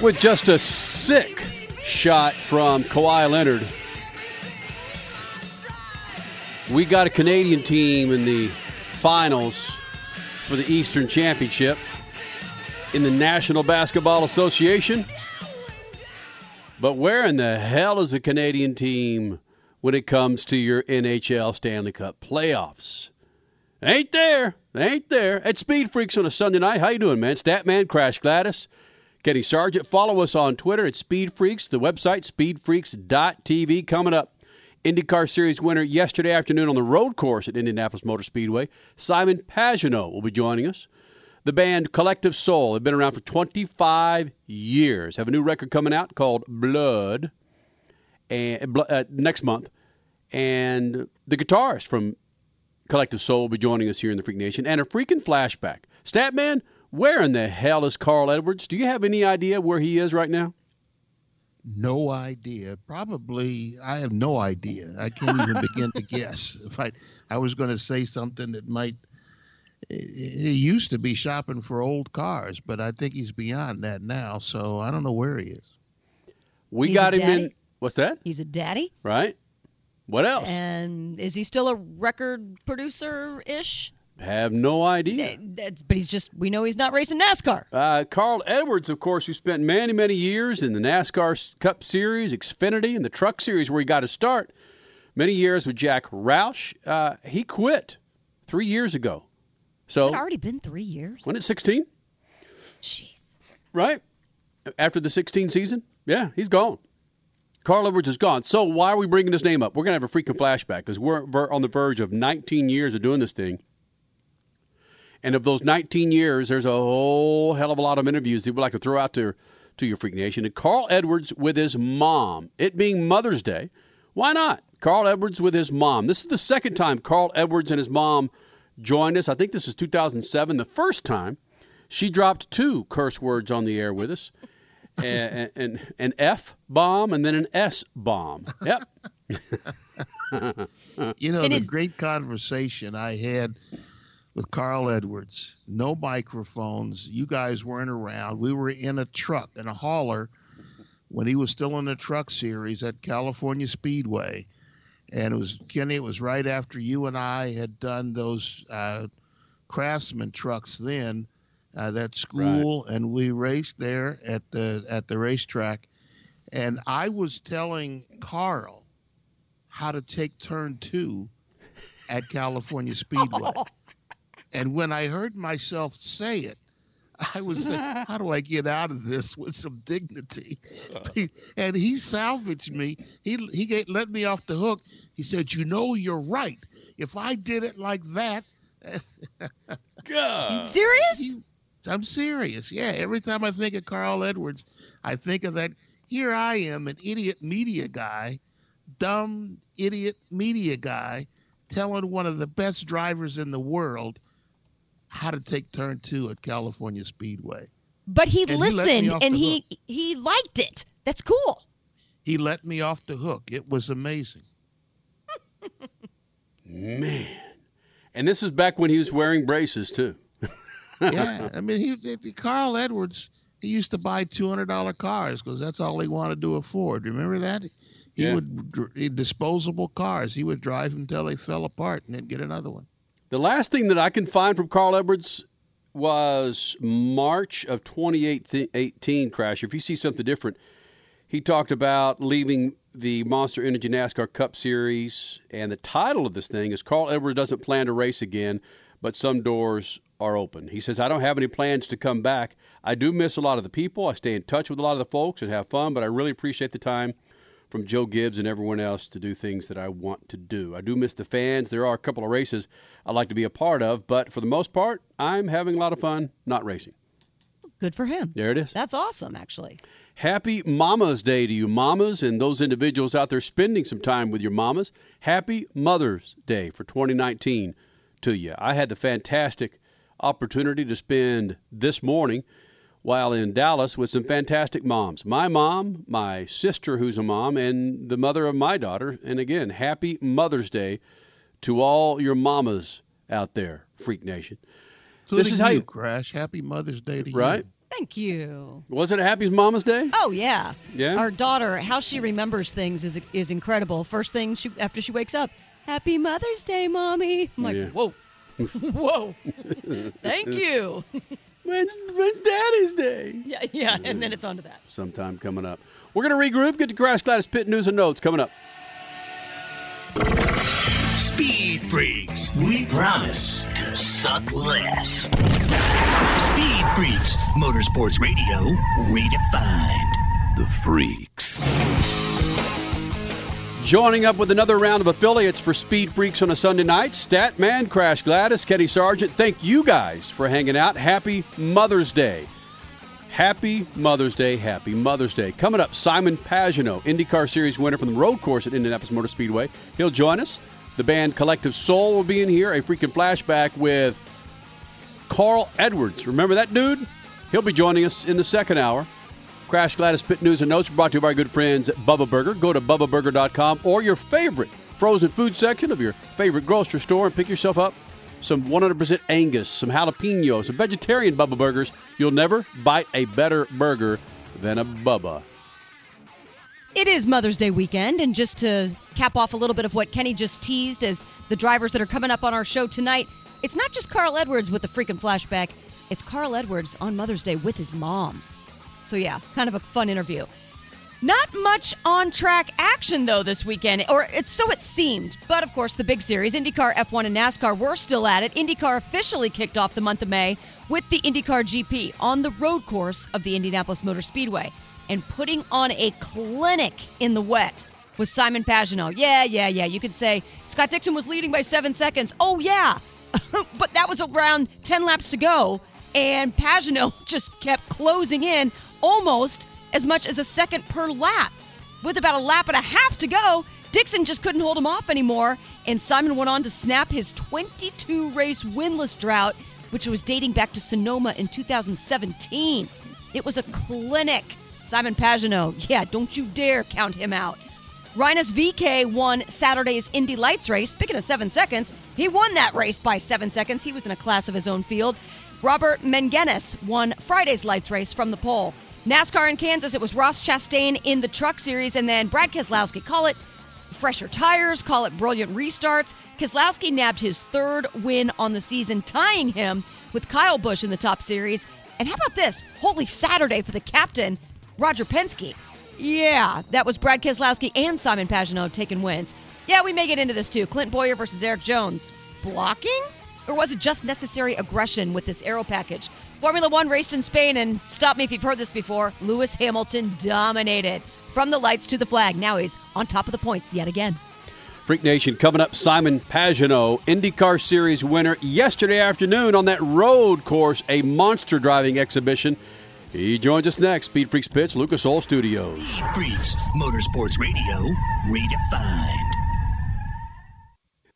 With just a sick shot from Kawhi Leonard. We got a Canadian team in the finals for the Eastern Championship in the National Basketball Association. But where in the hell is a Canadian team when it comes to your NHL Stanley Cup playoffs? Ain't there. Ain't there. At Speed Freaks on a Sunday night. How you doing, man? Statman, Crash Gladys. Kenny Sargent. Follow us on Twitter at Speed Freaks. The website, speedfreaks.tv. Coming up, IndyCar Series winner yesterday afternoon on the road course at Indianapolis Motor Speedway, Simon Pagenaud will be joining us. The band Collective Soul have been around for 25 years. Have a new record coming out called Blood and uh, next month. And the guitarist from Collective Soul will be joining us here in the Freak Nation. And a freaking flashback. Statman, where in the hell is Carl Edwards? Do you have any idea where he is right now? No idea. Probably, I have no idea. I can't even begin to guess. If I, I was going to say something that might. He used to be shopping for old cars, but I think he's beyond that now. So I don't know where he is. We He's got a him in. What's that? He's a daddy. Right. What else? And is he still a record producer ish? Have no idea. But he's just, we know he's not racing NASCAR. Uh, Carl Edwards, of course, who spent many, many years in the NASCAR Cup Series, Xfinity, and the Truck Series, where he got his start. Many years with Jack Roush. Uh, he quit three years ago. So It's already been three years. when it's 16, Jeez. right? After the 16 season, yeah, he's gone. Carl Edwards is gone. So why are we bringing his name up? We're gonna have a freaking flashback because we're ver- on the verge of 19 years of doing this thing. And of those 19 years, there's a whole hell of a lot of interviews that we'd like to throw out to, to your Freak Nation. And Carl Edwards with his mom, it being Mother's Day, why not? Carl Edwards with his mom. This is the second time Carl Edwards and his mom joined us. I think this is 2007. The first time she dropped two curse words on the air with us an, an, an F bomb and then an S bomb. Yep. You know, And the great conversation I had with Carl Edwards, no microphones. You guys weren't around. We were in a truck, in a hauler, when he was still in the truck series at California Speedway. And it was, Kenny, it was right after you and I had done those uh, Craftsman trucks then, uh, that school, and we raced there at the at the racetrack. And I was telling Carl how to take turn two at California Speedway. And when I heard myself say it, I was like, how do I get out of this with some dignity? and he salvaged me. He he get, let me off the hook. He said, you know, you're right. If I did it like that, God. Serious? he- I'm serious. Yeah, every time I think of Carl Edwards, I think of that. Here I am, an idiot media guy, dumb idiot media guy, telling one of the best drivers in the world how to take turn two at California Speedway. But he And he let me listened off and the he he liked it. That's cool. He let me off the hook. It was amazing. Man. And this is back when he was wearing braces, too. Yeah, I mean, he, he- Carl Edwards. He used to buy two hundred dollar cars because that's all he wanted to afford. Remember that? He Yeah. would dr- disposable cars. He would drive them until they fell apart and then get another one. The last thing that I can find from Carl Edwards was March of 2018 crash. If you see something different, he talked about leaving the Monster Energy NASCAR Cup Series, and the title of this thing is Carl Edwards doesn't plan to race again, but some doors are open. He says, I don't have any plans to come back. I do miss a lot of the people. I stay in touch with a lot of the folks and have fun, but I really appreciate the time from Joe Gibbs and everyone else to do things that I want to do. I do miss the fans. There are a couple of races I'd like to be a part of, but for the most part, I'm having a lot of fun not racing. Good for him. There it is. That's awesome, actually. Happy Mama's Day to you, mamas, and those individuals out there spending some time with your mamas. Happy Mother's Day for 2019 to you. I had the fantastic opportunity to spend this morning while in Dallas with some fantastic moms. My mom, my sister, who's a mom, and the mother of my daughter. And again, happy Mother's Day to all your mamas out there, Freak Nation. Including this is how you, you, Crash. Happy Mother's Day to right? you. Right? Thank you. Was it a happy Mama's Day? Oh yeah. Yeah. Our daughter, how she remembers things is is incredible. First thing she after she wakes up, Happy Mother's Day, mommy. I'm like, Yeah. whoa, whoa. Thank you. When's, when's Daddy's Day? Yeah, yeah. And then it's on to that. Sometime coming up. We're going to regroup, get to Crash Gladys Pit news and notes coming up. Speed Freaks. We promise to suck less. Speed Freaks. Motorsports Radio redefined. The Freaks. Joining up with another round of affiliates for Speed Freaks on a Sunday night, Statman, Crash Gladys, Kenny Sargent. Thank you guys for hanging out. Happy Mother's Day. Happy Mother's Day. Happy Mother's Day. Coming up, Simon Pagenaud, IndyCar Series winner from the road course at Indianapolis Motor Speedway. He'll join us. The band Collective Soul will be in here. A freaking flashback with Carl Edwards. Remember that dude? He'll be joining us in the second hour. Crash Gladys Pit News and Notes brought to you by our good friends at Bubba Burger. Go to bubbaburger.com or your favorite frozen food section of your favorite grocery store and pick yourself up some 100% Angus, some jalapeno, some vegetarian Bubba Burgers. You'll never bite a better burger than a Bubba. It is Mother's Day weekend, and just to cap off a little bit of what Kenny just teased as the drivers that are coming up on our show tonight, it's not just Carl Edwards with the freaking flashback. It's Carl Edwards on Mother's Day with his mom. So yeah, kind of a fun interview. Not much on track action though this weekend, or it's so it seemed. But of course, the big series, IndyCar, F1, and NASCAR, were still at it. IndyCar officially kicked off the month of May with the IndyCar GP on the road course of the Indianapolis Motor Speedway and putting on a clinic in the wet with Simon Pagenaud. Yeah, yeah, yeah. You could say Scott Dixon was leading by seven seconds. Oh, yeah. but that was around 10 laps to go, and Pagenaud just kept closing in almost as much as a second per lap. With about a lap and a half to go, Dixon just couldn't hold him off anymore, and Simon went on to snap his 22 race winless drought, which was dating back to Sonoma in 2017. It was a clinic. Simon Pagenaud, yeah, don't you dare count him out. Rinus VeeKay won Saturday's Indy Lights race. Speaking of seven seconds, he won that race by seven seconds. He was in a class of his own field. Robert Megennis won Friday's Lights race from the pole. NASCAR in Kansas, it was Ross Chastain in the Truck Series, and then Brad Keselowski. Call it fresher tires, call it brilliant restarts. Keselowski nabbed his third win on the season, tying him with Kyle Busch in the top series. And how about this? Holy Saturday for the captain, Roger Penske. Yeah, that was Brad Keselowski and Simon Pagenaud taking wins. Yeah, we may get into this too. Clint Bowyer versus Erik Jones. Blocking? Or was it just necessary aggression with this aero package? Formula One raced in Spain, and stop me if you've heard this before. Lewis Hamilton dominated from the lights to the flag. Now he's on top of the points yet again. Freak Nation coming up. Simon Pagenaud, IndyCar Series winner yesterday afternoon on that road course, a monster driving exhibition. He joins us next. Speed Freaks Pitch, Lucas Oil Studios. Speed Freaks. Motorsports Radio redefined.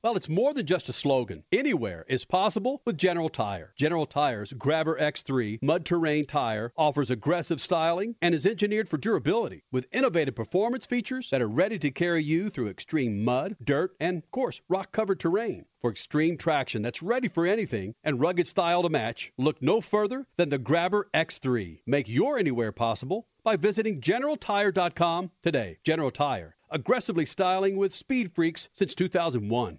Well, it's more than just a slogan. Anywhere is possible with General Tire. General Tire's Grabber X3 mud terrain tire offers aggressive styling and is engineered for durability with innovative performance features that are ready to carry you through extreme mud, dirt, and, of course, rock covered terrain. For extreme traction that's ready for anything and rugged style to match, look no further than the Grabber X3. Make your anywhere possible by visiting GeneralTire.com today. General Tire, aggressively styling with speed freaks since 2001.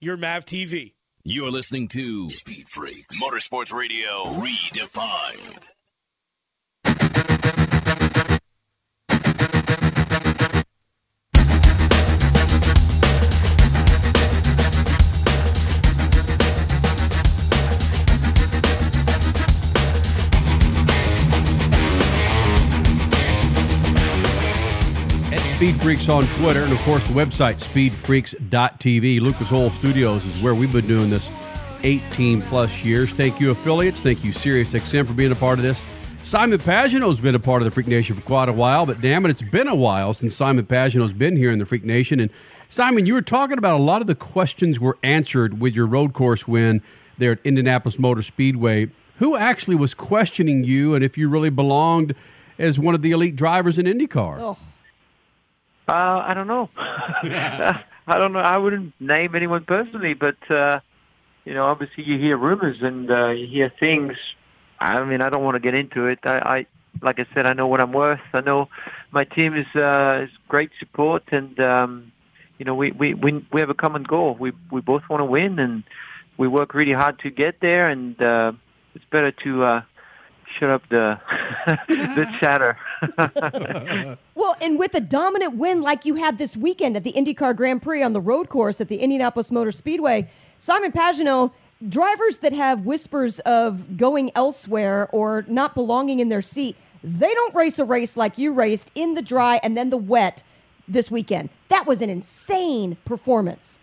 your Mav TV. You're listening to Speed Freaks Motorsports Radio Redefined. Speed Freaks on Twitter, and of course the website speedfreaks.tv. Lucas Oil Studios is where we've been doing this 18 plus years. Thank you, affiliates. Thank you, SiriusXM, for being a part of this. Simon Pagenaud's been a part of the Freak Nation for quite a while, but damn it, it's been a while since Simon Pagenaud's been here in the Freak Nation. And Simon, you were talking about a lot of the questions were answered with your road course win there at Indianapolis Motor Speedway. Who actually was questioning you, and if you really belonged as one of the elite drivers in IndyCar? Oh. Uh, I don't know. I don't know. I wouldn't name anyone personally, but uh, you know, obviously you hear rumors and uh, you hear things. I mean, I don't want to get into it. I, I, like I said, I know what I'm worth. I know my team is uh, is great support, and um, you know, we, we we we have a common goal. We we both want to win, and we work really hard to get there. And uh, it's better to uh, shut up the the chatter. Well, and with a dominant win like you had this weekend at the IndyCar Grand Prix on the road course at the Indianapolis Motor Speedway, Simon Pagenaud, drivers that have whispers of going elsewhere or not belonging in their seat, they don't race a race like you raced in the dry and then the wet this weekend. That was an insane performance.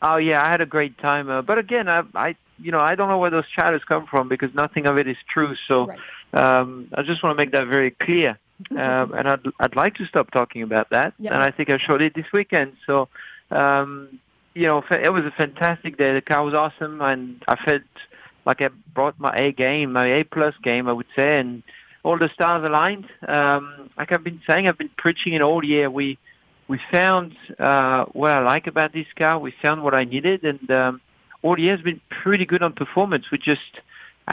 Oh yeah, I had a great time. Uh, but again, I, I, you know, I don't know where those chatters come from because nothing of it is true. So um, I just want to make that very clear. Um, and I'd, I'd like to stop talking about that. Yeah. And I think I showed it this weekend. So, um, you know, it was a fantastic day. The car was awesome, and I felt like I brought my A game, my A plus game, I would say, and all the stars aligned. Um, like I've been saying, I've been preaching it all year. We we found uh, what I like about this car. We found what I needed, and um, all year has been pretty good on performance. We just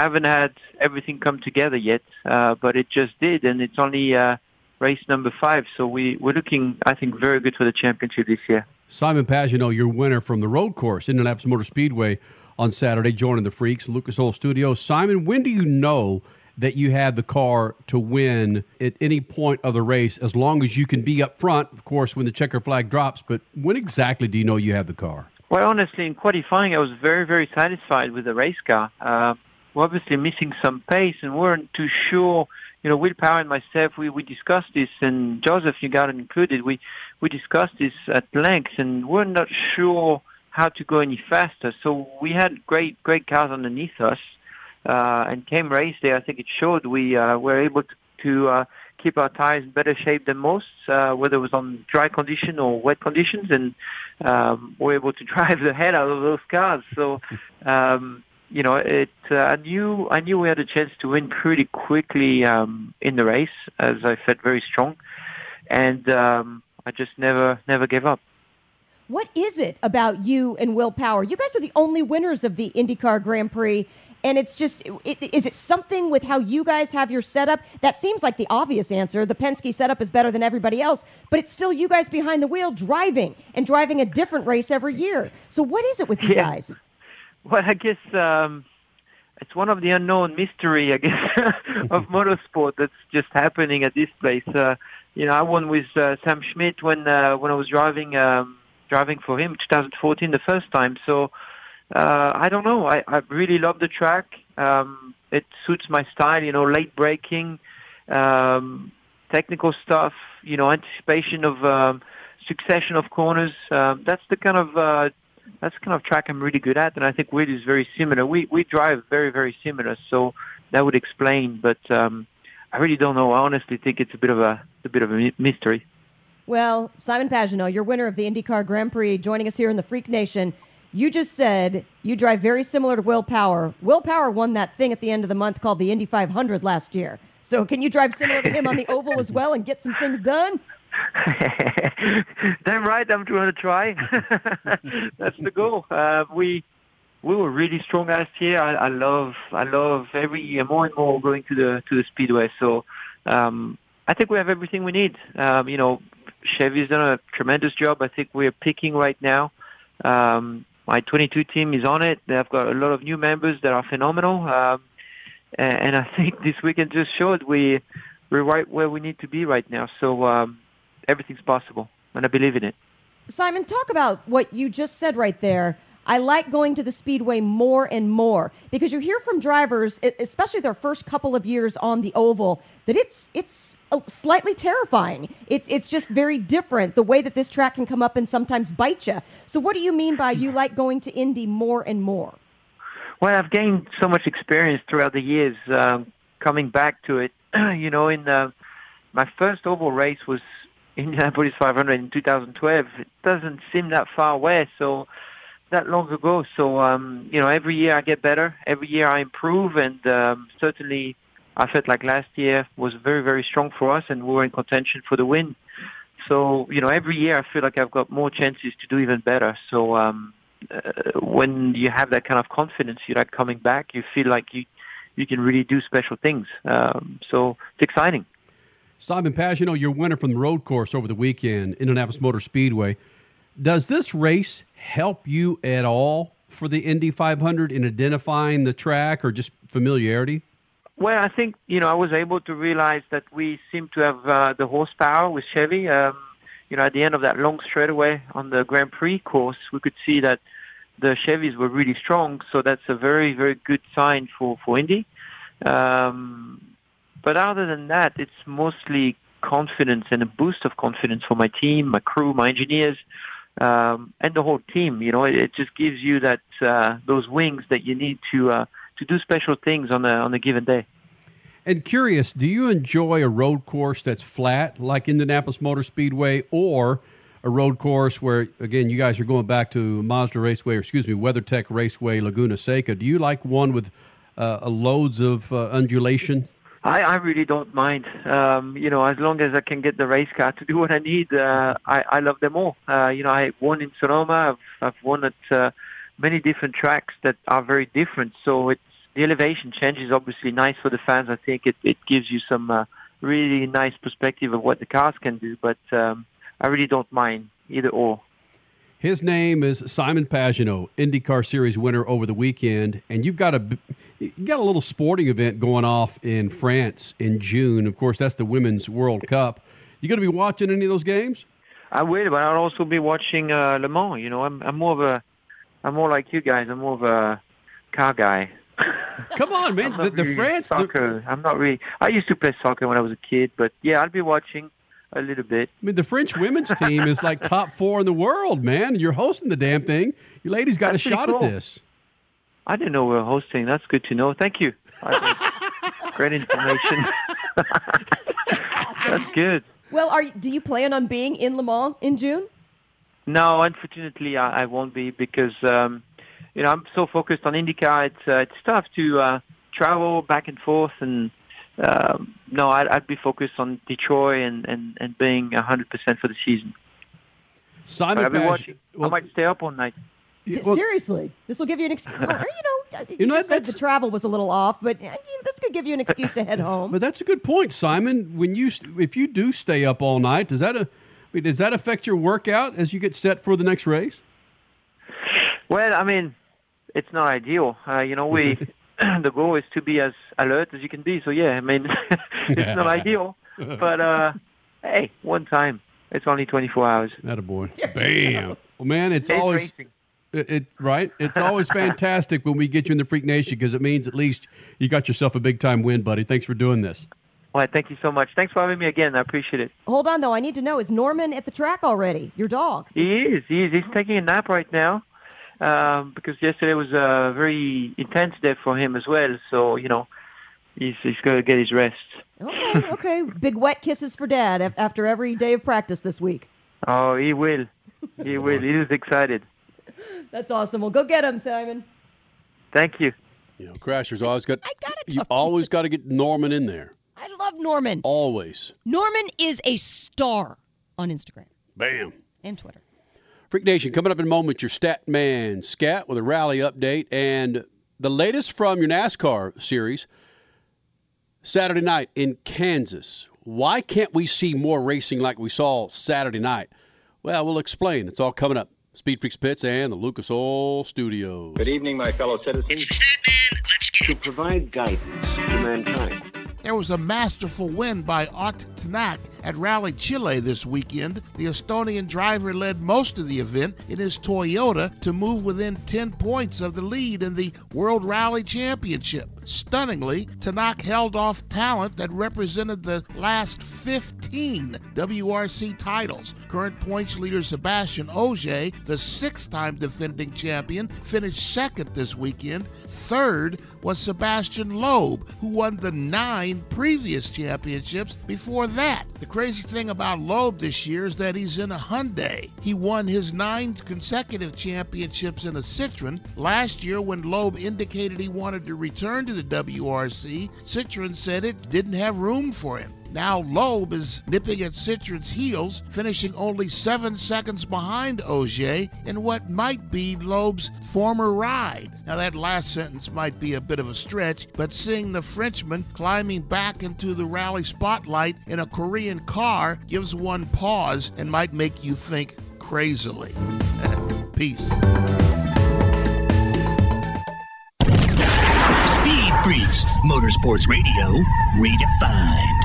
haven't had everything come together yet, uh, but it just did, and it's only uh, race number five. So we we're looking, I think, very good for the championship this year. Simon Pagenaud, your winner from the road course, Indianapolis Motor Speedway on Saturday, joining the Freaks, Lucas Oil Studios. Simon, when do you know that you have the car to win at any point of the race, as long as you can be up front, of course, when the checker flag drops? But when exactly do you know you have the car? Well, honestly, in qualifying, I was very, very satisfied with the race car. Uh, we're obviously missing some pace, and weren't too sure. You know, Will Power and myself, we, we discussed this, and Josef, you got included. We we discussed this at length, and we're not sure how to go any faster. So we had great great cars underneath us, uh, and came race day, I think it showed we uh, were able to, to uh, keep our tires in better shape than most, uh, whether it was on dry condition or wet conditions, and um, we're able to drive the head out of those cars. So, um, you know, it. Uh, I knew I knew we had a chance to win pretty quickly um, in the race, as I felt very strong, and um, I just never never gave up. What is it about you and Will Power? You guys are the only winners of the IndyCar Grand Prix and it's just, is it something with how you guys have your setup? That seems like the obvious answer. The Penske setup is better than everybody else, but it's still you guys behind the wheel driving and driving a different race every year. So what is it with you yeah. guys? Well, I guess um, it's one of the unknown mystery, I guess, of motorsport that's just happening at this place. Uh, you know, I won with uh, Sam Schmidt when uh, when I was driving um, driving for him 2014 the first time. So uh, I don't know. I, I really love the track. Um, it suits my style. You know, late braking, um, technical stuff. You know, anticipation of um, succession of corners. Um, that's the kind of uh, that's kind of track I'm really good at, and I think Will is very similar. We we drive very very similar, so that would explain. But um, I really don't know. I honestly think it's a bit of a a bit of a mystery. Well, Simon Pagenaud, you're winner of the IndyCar Grand Prix, joining us here in the Freak Nation. You just said you drive very similar to Will Power. Will Power won that thing at the end of the month called the Indy 500 last year. So can you drive similar to him on the oval as well and get some things done? Damn right, I'm going to try. That's the goal. Uh, we we were really strong last year. I, I love I love every year more and more going to the to the speedway. So um, I think we have everything we need. Um, you know, Chevy's done a tremendous job. I think we're picking right now. Um, my 22 team is on it. They've got a lot of new members that are phenomenal, um, and, I think this weekend just showed we we're right where we need to be right now. So um, everything's possible, and I believe in it. Simon, talk about what you just said right there I like going to the speedway more and more because you hear from drivers, especially their first couple of years on the oval, that it's it's slightly terrifying. It's it's just very different the way that this track can come up and sometimes bite you. So what do you mean by you like going to Indy more and more? Well, I've gained so much experience throughout the years um, coming back to it. you know, in the, my first oval race was Indianapolis 500 in 2012. It doesn't seem that far away, so that long ago. So um, you know, every year I get better. Every year I improve, and um, certainly I felt like last year was very very strong for us, and we were in contention for the win. So you know, every year I feel like I've got more chances to do even better. So um, uh, when you have that kind of confidence, you're like coming back. You feel like you you can really do special things. Um, so it's exciting. Simon Pagenaud, your winner from the road course over the weekend, Indianapolis Motor Speedway. Does this race help you at all for the Indy 500 in identifying the track or just familiarity? Well, I think you know I was able to realize that we seem to have uh, the horsepower with Chevy. Um, you know, at the end of that long straightaway on the Grand Prix course, we could see that the Chevys were really strong. So that's a very, very good sign for for Indy. Um, but other than that, it's mostly confidence and a boost of confidence for my team, my crew, my engineers um, and the whole team. You know, it, it just gives you that uh, those wings that you need to uh, to do special things on a on a given day. And curious, do you enjoy a road course that's flat like Indianapolis Motor Speedway, or a road course where again you guys are going back to Mazda Raceway, or excuse me, WeatherTech Raceway, Laguna Seca? Do you like one with uh, loads of uh, undulation? I, I really don't mind. Um, you know, as long as I can get the race car to do what I need, uh, I, I love them all. Uh, you know, I won in Sonoma. I've, I've won at uh, many different tracks that are very different. So it's the elevation change is obviously nice for the fans. I think it, it gives you some uh, really nice perspective of what the cars can do. But um, I really don't mind either or. His name is Simon Pagenaud, IndyCar Series winner over the weekend, and you've got a you got a little sporting event going off in France in June. Of course, that's the Women's World Cup. You going to be watching any of those games? I will, but I'll also be watching uh, Le Mans. You know, I'm I'm more of a I'm more like you guys. I'm more of a car guy. Come on, man. the, the really France soccer. The... I'm not really. I used to play soccer when I was a kid, but yeah, I'll be watching a little bit. I mean, the French women's team is like top four in the world, man. You're hosting the damn thing. You ladies got That's a shot cool. at this. I didn't know we were hosting. That's good to know. Thank you. Great information. That's good. Well, are do you plan on being in Le Mans in June? No, unfortunately, I, I won't be because um, you know I'm so focused on IndyCar. It's uh, it's tough to uh, travel back and forth, and um, no, I'd, I'd be focused on Detroit and and and being 100% for the season. Simon But I'll be Pash- watching. I might stay up all night. Well- Seriously, this will give you an excuse. you know, you, You know, just said the travel was a little off, but uh, you know, this could give you an excuse to head home. But that's a good point, Simon. When you if you do stay up all night, does that a, I mean, does that affect your workout as you get set for the next race? Well, I mean, it's not ideal. Uh, you know, we the goal is to be as alert as you can be. So yeah, I mean, it's not ideal, but uh, hey, one time. It's only 24 hours. That a boy. Bam. Well, man, it's It's always racing. it, it right. It's always fantastic when we get you in the Freak Nation because it means at least you got yourself a big time win, buddy. Thanks for doing this. All right, thank you so much. Thanks for having me again. I appreciate it. Hold on, though. I need to know: is Norman at the track already? Your dog? He is. He is. He's taking a nap right now um, because yesterday was a very intense day for him as well. So you know, he's he's going to get his rest. Okay, okay. Big wet kisses for Dad after every day of practice this week. Oh, he will. He will. He is excited. That's awesome. Well, go get him, Simon. Thank you. You know, Crasher's always got. I gotta you always got to get Norman in there. I love Norman. Always. Norman is a star on Instagram Bam. and Twitter. Freak Nation, coming up in a moment, your stat man Scat with a rally update and the latest from your NASCAR series. Saturday night in Kansas. Why can't we see more racing like we saw Saturday night? Well, we'll explain. It's all coming up. Speed Freaks Pits and the Lucas Oil Studios. Good evening, my fellow citizens. To provide guidance to mankind. There was a masterful win by Ott Tanak at Rally Chile this weekend. The Estonian driver led most of the event in his Toyota to move within 10 points of the lead in the World Rally Championship. Stunningly, Tanak held off talent that represented the last 15 WRC titles. Current points leader Sebastian Ogier, the six-time defending champion, finished second this weekend. Third was Sebastian Loeb, who won the nine previous championships before that. The crazy thing about Loeb this year is that he's in a Hyundai. He won his nine consecutive championships in a Citroen. Last year, when Loeb indicated he wanted to return to the WRC, Citroen said it didn't have room for him. Now Loeb is nipping at Citroen's heels, finishing only seven seconds behind Ogier in what might be Loeb's former ride. Now that last sentence might be a bit of a stretch, but seeing the Frenchman climbing back into the rally spotlight in a Korean car gives one pause and might make you think crazily. Peace. Speed Freaks, Motorsports Radio, redefined.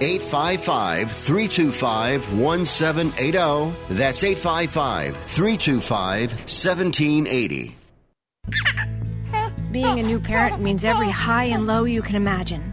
855 325 1780. That's 855 325 1780. Being a new parent means every high and low you can imagine.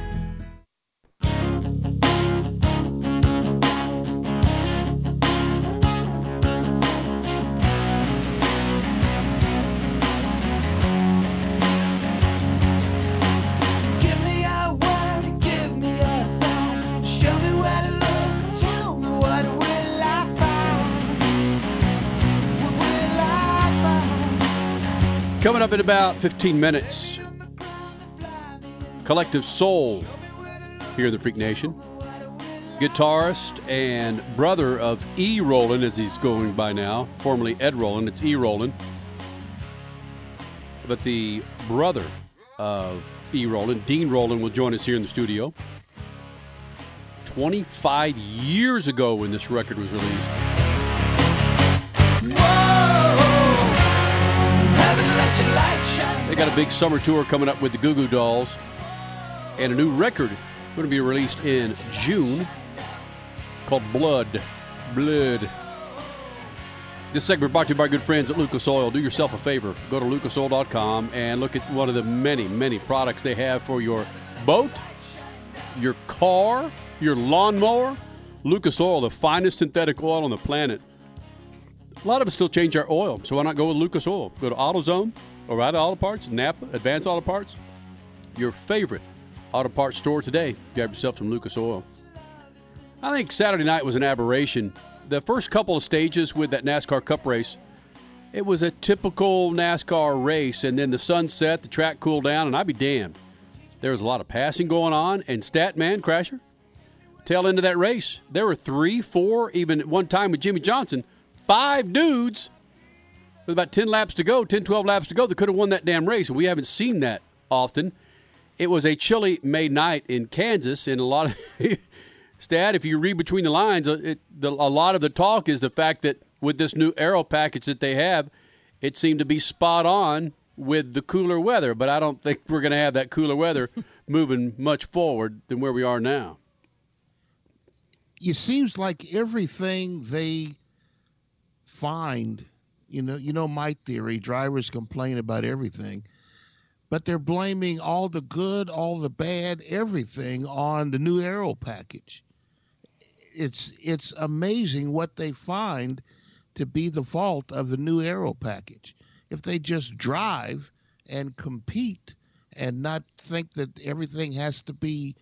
up in about 15 minutes, Collective Soul here in the Freak Nation. Guitarist and brother of E. Roland, as he's going by now, formerly Ed Roland. It's E. Roland. But the brother of E. Roland, Dean Roland, will join us here in the studio. 25 years ago when this record was released. They got a big summer tour coming up with the Goo Goo Dolls, and a new record going to be released in June called Blood. Blood. This segment brought to you by good friends at Lucas Oil. Do yourself a favor. Go to lucasoil.com and look at one of the many, many products they have for your boat, your car, your lawnmower. Lucas Oil, the finest synthetic oil on the planet. A lot of us still change our oil, so why not go with Lucas Oil? Go to AutoZone, O'Reilly Auto Parts, Napa, Advanced Auto Parts, your favorite auto parts store today. Grab yourself some Lucas Oil. I think Saturday night was an aberration. The first couple of stages with that NASCAR Cup race, it was a typical NASCAR race, and then the sun set, the track cooled down, and I'd be damned. There was a lot of passing going on, and Statman Crasher, tail end of that race, there were three, four, even at one time with Jimmie Johnson, five dudes with about 10 laps to go, 10, 12 laps to go that could have won that damn race. And we haven't seen that often. It was a chilly May night in Kansas, and a lot of stat. If you read between the lines, uh, it, the, a lot of the talk is the fact that with this new aero package that they have, it seemed to be spot on with the cooler weather. But I don't think we're going to have that cooler weather moving much forward than where we are now. It seems like everything they find, you know, you know my theory. Drivers complain about everything but they're blaming all the good, all the bad, everything on the new aero package. It's it's amazing what they find to be the fault of the new aero package. If they just drive and compete and not think that everything has to be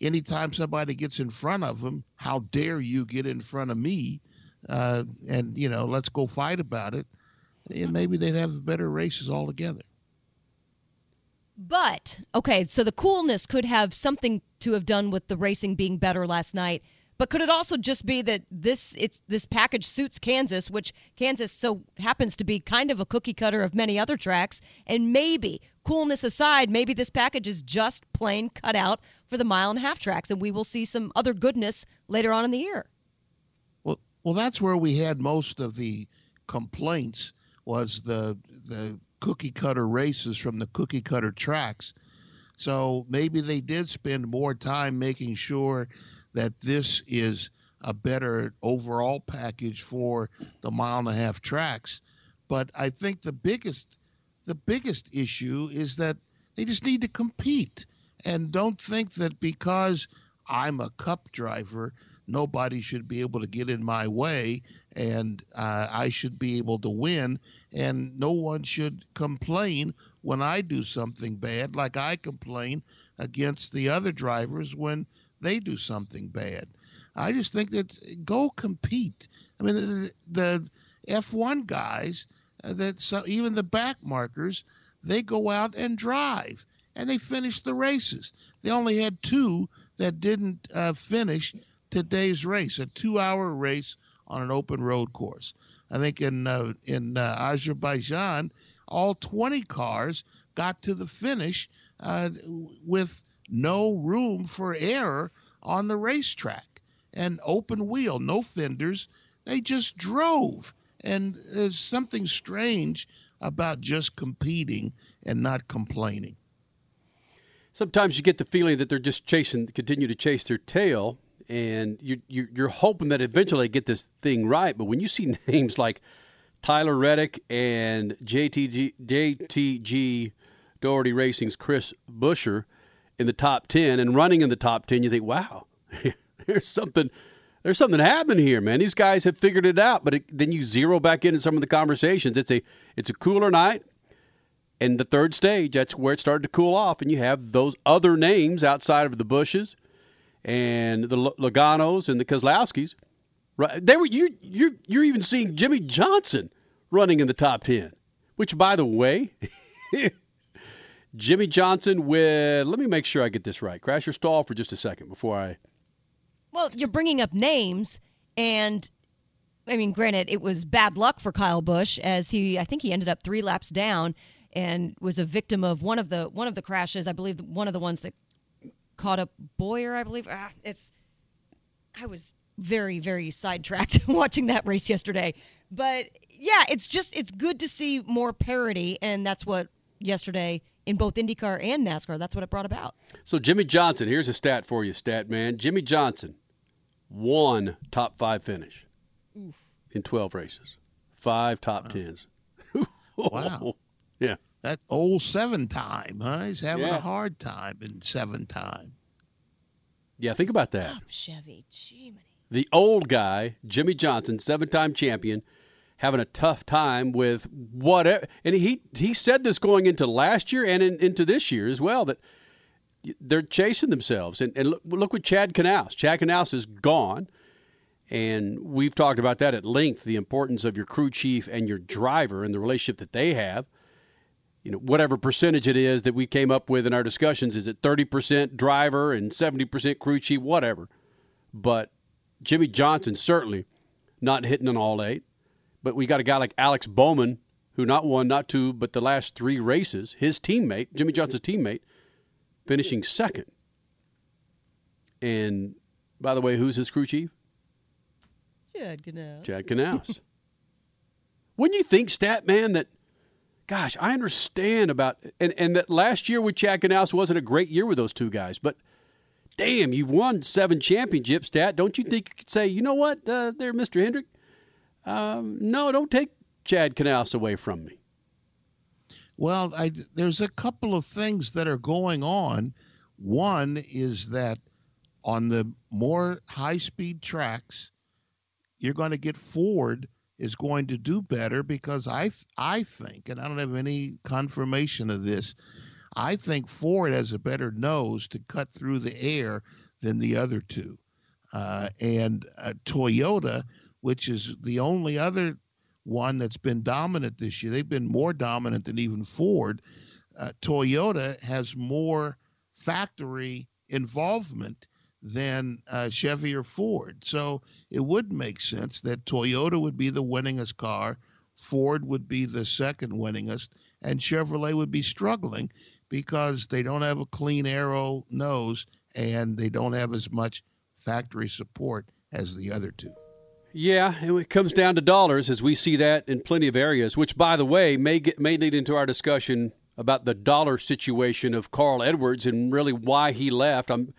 anytime somebody gets in front of them, how dare you get in front of me? Uh, and you know, let's go fight about it. And maybe they'd have better races altogether. But okay, so the coolness could have something to have done with the racing being better last night. But could it also just be that this it's this package suits Kansas, which Kansas so happens to be kind of a cookie cutter of many other tracks, and maybe coolness aside, maybe this package is just plain cut out for the mile and a half tracks, and we will see some other goodness later on in the year. Well, that's where we had most of the complaints was the the cookie cutter races from the cookie cutter tracks. So maybe they did spend more time making sure that this is a better overall package for the mile and a half tracks. But I think the biggest the biggest issue is that they just need to compete and don't think that because I'm a cup driver, nobody should be able to get in my way and uh, I should be able to win and no one should complain when I do something bad like I complain against the other drivers when they do something bad. I just think that go compete. I mean, the F1 guys, uh, that even the back markers, they go out and drive and they finish the races. They only had two that didn't uh, finish today's race, a two-hour race on an open road course. I think in uh, in uh, Azerbaijan, all 20 cars got to the finish uh, with no room for error on the racetrack and open wheel, no fenders. They just drove. And there's something strange about just competing and not complaining. Sometimes you get the feeling that they're just chasing, continue to chase their tail, and you, you, you're hoping that eventually they get this thing right. But when you see names like Tyler Reddick and JTG, JTG Daugherty Racing's Chris Buescher in the top 10 and running in the top 10, you think, wow, there's something there's something happening here, man. These guys have figured it out. But it, then you zero back into some of the conversations. It's a it's a cooler night, and the third stage that's where it started to cool off, and you have those other names outside of the Busches and the Logano's and the Keselowskis. Right, they were you you you're even seeing Jimmie Johnson running in the top ten, which by the way. Jimmie Johnson with, let me make sure I get this right. Crash your stall for just a second before I well, you're bringing up names, and I mean, granted, it was bad luck for Kyle Busch as he, I think he ended up three laps down and was a victim of one of the one of the crashes. I believe one of the ones that caught up Bowyer, I believe ah, it's. I was very very sidetracked watching that race yesterday, but yeah, it's just it's good to see more parity, and that's what yesterday in both IndyCar and NASCAR. That's what it brought about. So Jimmie Johnson, here's a stat for you, stat man. Jimmie Johnson, one top five finish Oof. in 12 races, five top wow. tens. wow. Yeah. That old seven time, huh? He's having yeah. a hard time in seven time. Yeah, think about that. Stop, Chevy, Jiminy. The old guy, Jimmie Johnson, seven time champion, having a tough time with whatever. And he he said this going into last year and in, into this year as well that they're chasing themselves. And, and look, look with Chad Knaus. Chad Knaus is gone. And we've talked about that at length, the importance of your crew chief and your driver and the relationship that they have. You know, whatever percentage it is that we came up with in our discussions, is it 30% driver and 70% crew chief, whatever. But Jimmie Johnson certainly not hitting an all eight. But we got a guy like Alex Bowman, who not one, not two, but the last three races, his teammate, Jimmie Johnson's teammate, finishing second. And by the way, who's his crew chief? Chad Knaus. Chad Knaus. Wouldn't you think, Stat Man, that gosh, I understand about and, and that last year with Chad Knaus wasn't a great year with those two guys, but damn, you've won seven championships, Stat. Don't you think you could say, you know what, uh, there, Mr. Hendrick? Um, no, don't take Chad Knaus away from me. Well, I, there's a couple of things that are going on. One is that on the more high speed tracks, you're going to get Ford is going to do better because I I think, and I don't have any confirmation of this, I think Ford has a better nose to cut through the air than the other two, uh, and uh, Toyota, which is the only other one that's been dominant this year. They've been more dominant than even Ford. Uh, Toyota has more factory involvement than uh, Chevy or Ford. So it would make sense that Toyota would be the winningest car, Ford would be the second winningest, and Chevrolet would be struggling because they don't have a clean aero nose and they don't have as much factory support as the other two. Yeah, and it comes down to dollars as we see that in plenty of areas, which, by the way, may get may lead into our discussion about the dollar situation of Carl Edwards and really why he left. I'm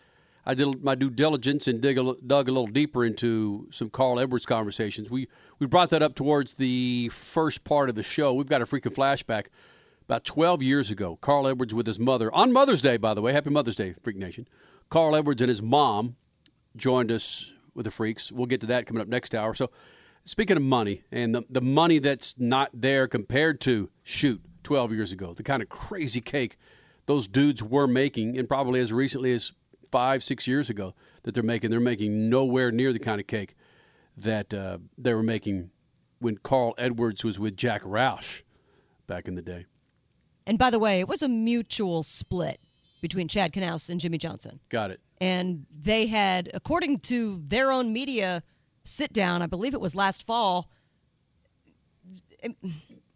I did my due diligence and dig a, dug a little deeper into some Carl Edwards conversations. We we brought that up towards the first part of the show. We've got a freaking flashback about 12 years ago. Carl Edwards with his mother on Mother's Day, by the way. Happy Mother's Day, Freak Nation. Carl Edwards and his mom joined us with the Freaks. We'll get to that coming up next hour. So, speaking of money and the, the money that's not there compared to shoot 12 years ago, the kind of crazy cake those dudes were making, and probably as recently as five, six years ago that they're making, they're making nowhere near the kind of cake that uh, they were making when Carl Edwards was with Jack Roush back in the day. And by the way, it was a mutual split between Chad Knaus and Jimmie Johnson. Got it. And they had, according to their own media sit down, I believe it was last fall,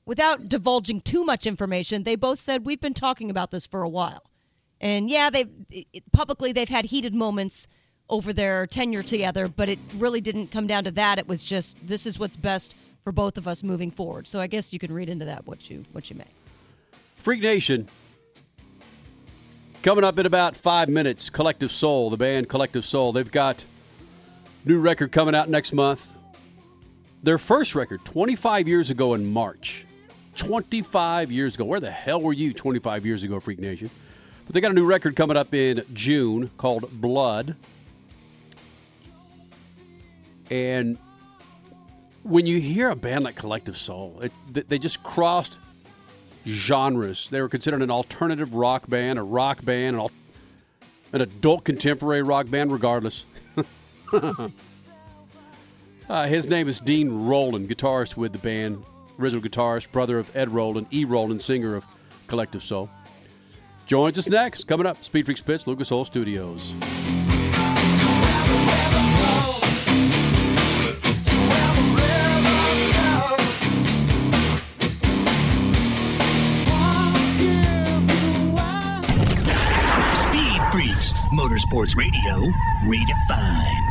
without divulging too much information, they both said we've been talking about this for a while. And yeah, they publicly they've had heated moments over their tenure together, but it really didn't come down to that. It was just this is what's best for both of us moving forward. So I guess you can read into that what you what you may. Freak Nation. Coming up in about five minutes, Collective Soul, the band Collective Soul. They've got new record coming out next month. Their first record, 25 years ago in March. 25 years ago. Where the hell were you 25 years ago, Freak Nation? But they got a new record coming up in June called Blood. And when you hear a band like Collective Soul, it, they just crossed genres. They were considered an alternative rock band, a rock band, an, an adult contemporary rock band, regardless. uh, his name is Dean Roland, guitarist with the band, original guitarist, brother of Ed Roland, E. Roland, singer of Collective Soul. Joins us next. Coming up, Speed Freaks Pits, Lucas Oil Studios. Speed Freaks, Motorsports Radio, redefined.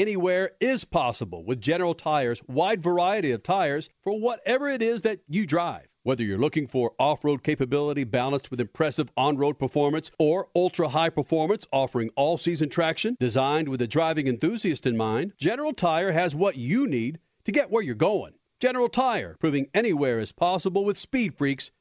Anywhere is possible with General Tire's wide variety of tires for whatever it is that you drive. Whether you're looking for off road capability balanced with impressive on road performance or ultra high performance offering all season traction designed with a driving enthusiast in mind, General Tire has what you need to get where you're going. General Tire, proving anywhere is possible with speed freaks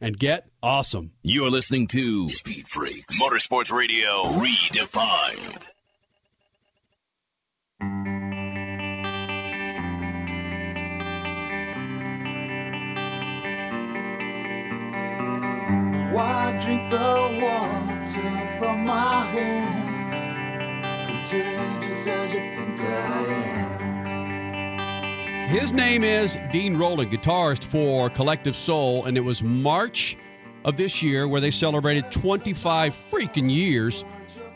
and get awesome. You're listening to Speed Freaks Motorsports Radio Redefined. Why drink the water from my hand? Contagious as you think I am. His name is Dean Roland, guitarist for Collective Soul, and it was March of this year where they celebrated 25 freaking years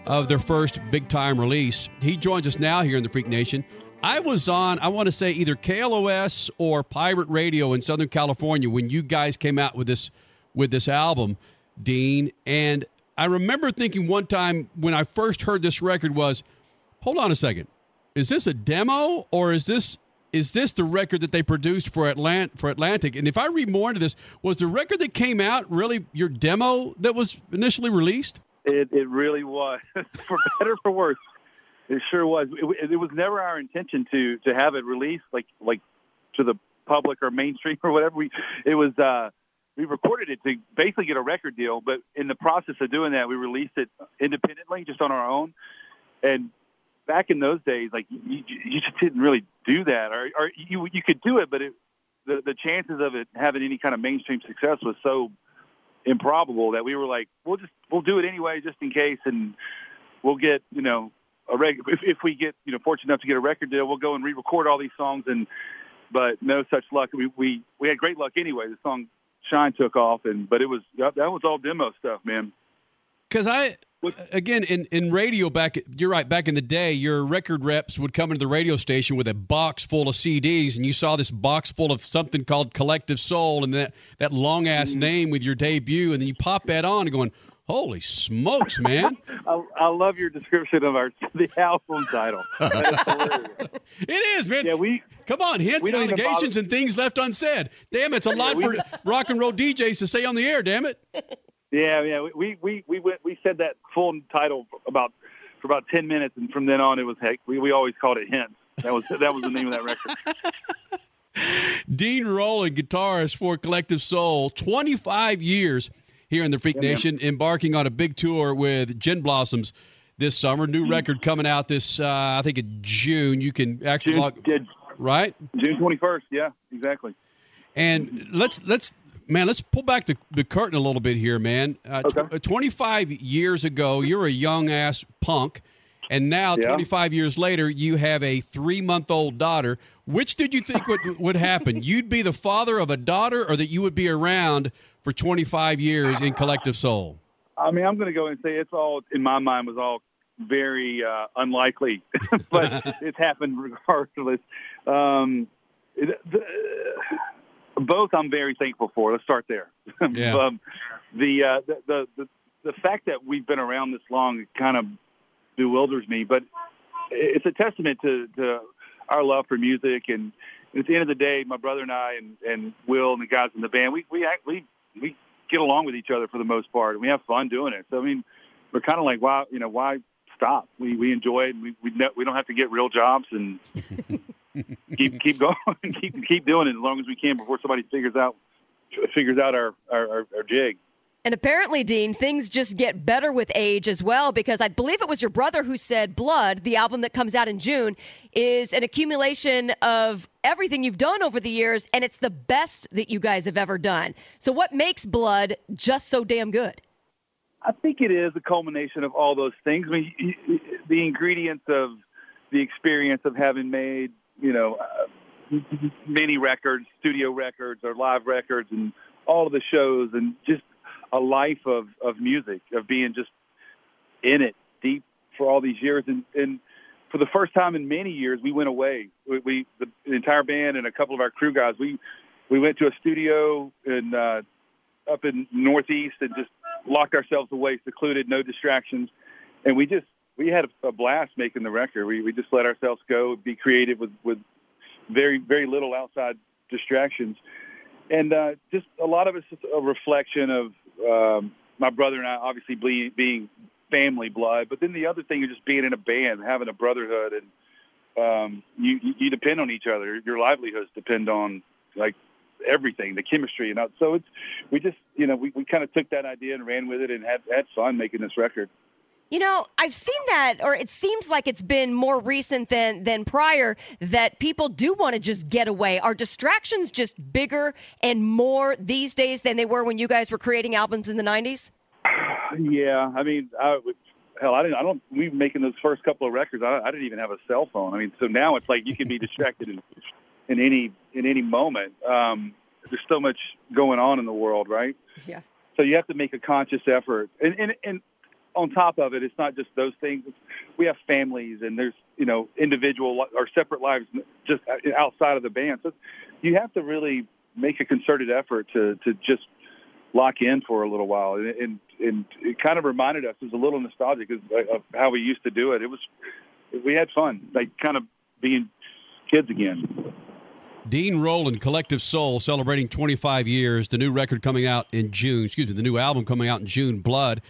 of their first big time release. He joins us now here in the Freak Nation. I was on, I want to say either KLOS or Pirate Radio in Southern California when you guys came out with this with this album, Dean. And I remember thinking one time when I first heard this record was, hold on a second, is this a demo or is this is this the record that they produced for Atlant for Atlantic? And if I read more into this, was the record that came out really your demo that was initially released? It it really was, for better or for worse. It sure was. It, it was never our intention to to have it released like like to the public or mainstream or whatever. We it was uh, we recorded it to basically get a record deal, but in the process of doing that, we released it independently, just on our own. And back in those days, like you, you just didn't really do that, or, or you you could do it, but it, the the chances of it having any kind of mainstream success was so improbable that we were like, we'll just we'll do it anyway, just in case, and we'll get you know a reg- if, if we get you know fortunate enough to get a record deal, we'll go and re-record all these songs, and but no such luck. We we we had great luck anyway. The song Shine took off, and but it was that was all demo stuff, man. Because I, again, in, in radio back, you're right, back in the day, your record reps would come into the radio station with a box full of CDs, and you saw this box full of something called Collective Soul and that, that long ass Mm-hmm. name with your debut, and then you pop that on and going, holy smokes, man. I, I love your description of our the album title. It is, man. Yeah, we come on, hints allegations and things left unsaid. Damn, it's a lot we- for rock and roll DJs to say on the air. Damn it. Yeah, yeah. We we we went we said that full title for about for about ten minutes, and from then on it was heck. We we always called it hints. That was that was the name of that record. Dean Roland, guitarist for Collective Soul, 25 years here in the Freak Yeah, man. Nation, embarking on a big tour with Gin Blossoms this summer. Mm-hmm. New record coming out this, uh, I think, in June. You can actually June, log, yeah, right? June twenty first. Yeah, exactly. And let's let's man, let's pull back the, the curtain a little bit here, man. Uh, tw- 25 years ago, you're a young ass punk, and now Yeah. 25 years later, you have a three month old daughter. Which did you think would would happen? You'd be the father of a daughter, or that you would be around for 25 years in Collective Soul? I mean, I'm going to go and say it's all in my mind was all very uh, unlikely, but it's happened regardless. Um, it, the, both I'm very thankful for. Let's start there. Yeah. um, the, uh, the the the the fact that we've been around this long kind of bewilders me, but it's a testament to, to our love for music. And at the end of the day, my brother and I and, and Will and the guys in the band, we we act, we we get along with each other for the most part, and we have fun doing it. So I mean, we're kind of like, why you know why stop? We we enjoy it. And we we no, we don't have to get real jobs and keep keep going, keep keep doing it as long as we can before somebody figures out figures out our our, our, our jig. And apparently, Dean, things just get better with age as well because I believe it was your brother who said Blood, the album that comes out in June, is an accumulation of everything you've done over the years, and it's the best that you guys have ever done. So, what makes Blood just so damn good? I think it is a culmination of all those things. I mean, y- y- the ingredients of the experience of having made, you know, uh, many records, studio records or live records, and all of the shows, and just a life of, of music, of being just in it deep for all these years. And, and for the first time in many years, we went away. We, we the, the entire band and a couple of our crew guys, we we went to a studio in uh, up in Northeast and just locked ourselves away, secluded, no distractions, and we just we had a, blast making the record. We we just let ourselves go, be creative with with very very little outside distractions, and uh, just a lot of it's just a reflection of um, my brother and I, obviously being, being family blood, but then the other thing is just being in a band, having a brotherhood, and um, you you depend on each other. Your livelihoods depend on like everything, the chemistry, and so it's we just you know we, we kind of took that idea and ran with it and had had fun making this record. You know, I've seen that, or it seems like it's been more recent than than prior that people do want to just get away. Are distractions just bigger and more these days than they were when you guys were creating albums in the '90s? Yeah, I mean, I hell, I didn't. I don't. We were making those first couple of records. I, I didn't even have a cell phone. I mean, so now it's like you can be distracted in, in any in any moment. Um, there's so much going on in the world, right? Yeah. So you have to make a conscious effort, and and and on top of it, it's not just those things. We have families, and there's you know individual or separate lives just outside of the band. So you have to really make a concerted effort to to just lock in for a little while, and and, and it kind of reminded us. It was a little nostalgic of how we used to do it. It was we had fun, like kind of being kids again. Dean Roland, Collective Soul, celebrating 25 years. The new record coming out in June. Excuse me, the new album coming out in June. Blood.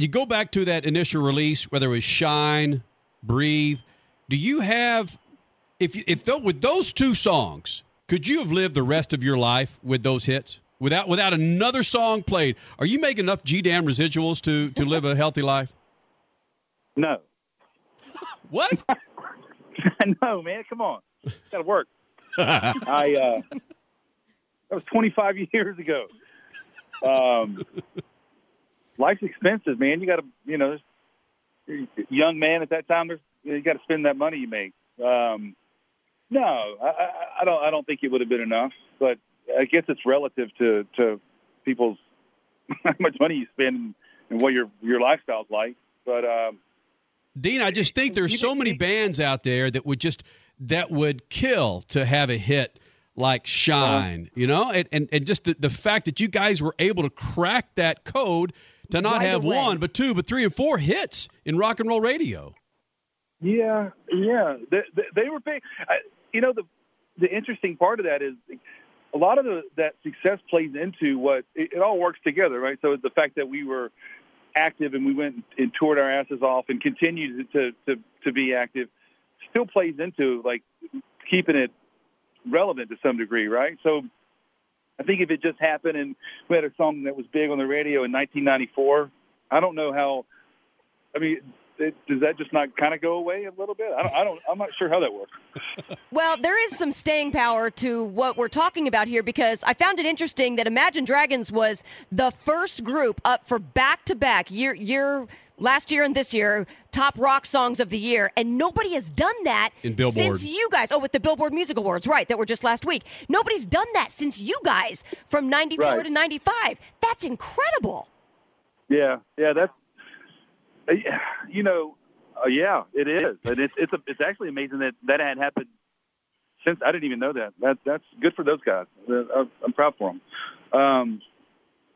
You go back to that initial release, whether it was Shine, Breathe. Do you have, if if though with those two songs, could you have lived the rest of your life with those hits without without another song played? Are you making enough G damn residuals to to live a healthy life? No. What? no, man, come on, It's got to work. I uh, that was 25 years ago. Um, life's expensive, man. You got to, you know, young man at that time. There's, you got to spend that money you make. Um, no, I, I, I don't. I don't think it would have been enough. But I guess it's relative to to people's how much money you spend and what your your lifestyle's like. But um, Dean, I just think there's so many bands out there that would just that would kill to have a hit like Shine, you know, and and, and just the, the fact that you guys were able to crack that code to not Right have away. one, but two, but three and four hits in rock and roll radio. Yeah, yeah, they, they, they were big. I, you know, the the interesting part of that is a lot of the, that success plays into what it, it all works together, right? So the fact that we were active and we went and toured our asses off and continued to to to be active still plays into like keeping it relevant to some degree, right? So I think if it just happened and we had a song that was big on the radio in 1994, I don't know how. I mean, it, does that just not kind of go away a little bit? I don't. I don't I'm not sure how that works. Well, there is some staying power to what we're talking about here because I found it interesting that Imagine Dragons was the first group up for back-to-back year year last year and this year top rock songs of the year and nobody has done that In Billboard. since you guys oh with the Billboard Music Awards right that were just last week nobody's done that since you guys from 94 Right. to 95 that's incredible Yeah, yeah, that's uh, yeah, you know, uh, yeah, it is, and it's it's a, it's actually amazing that that had happened since I didn't even know that. That that's good for those guys. Uh, I'm, I'm proud for them. Um,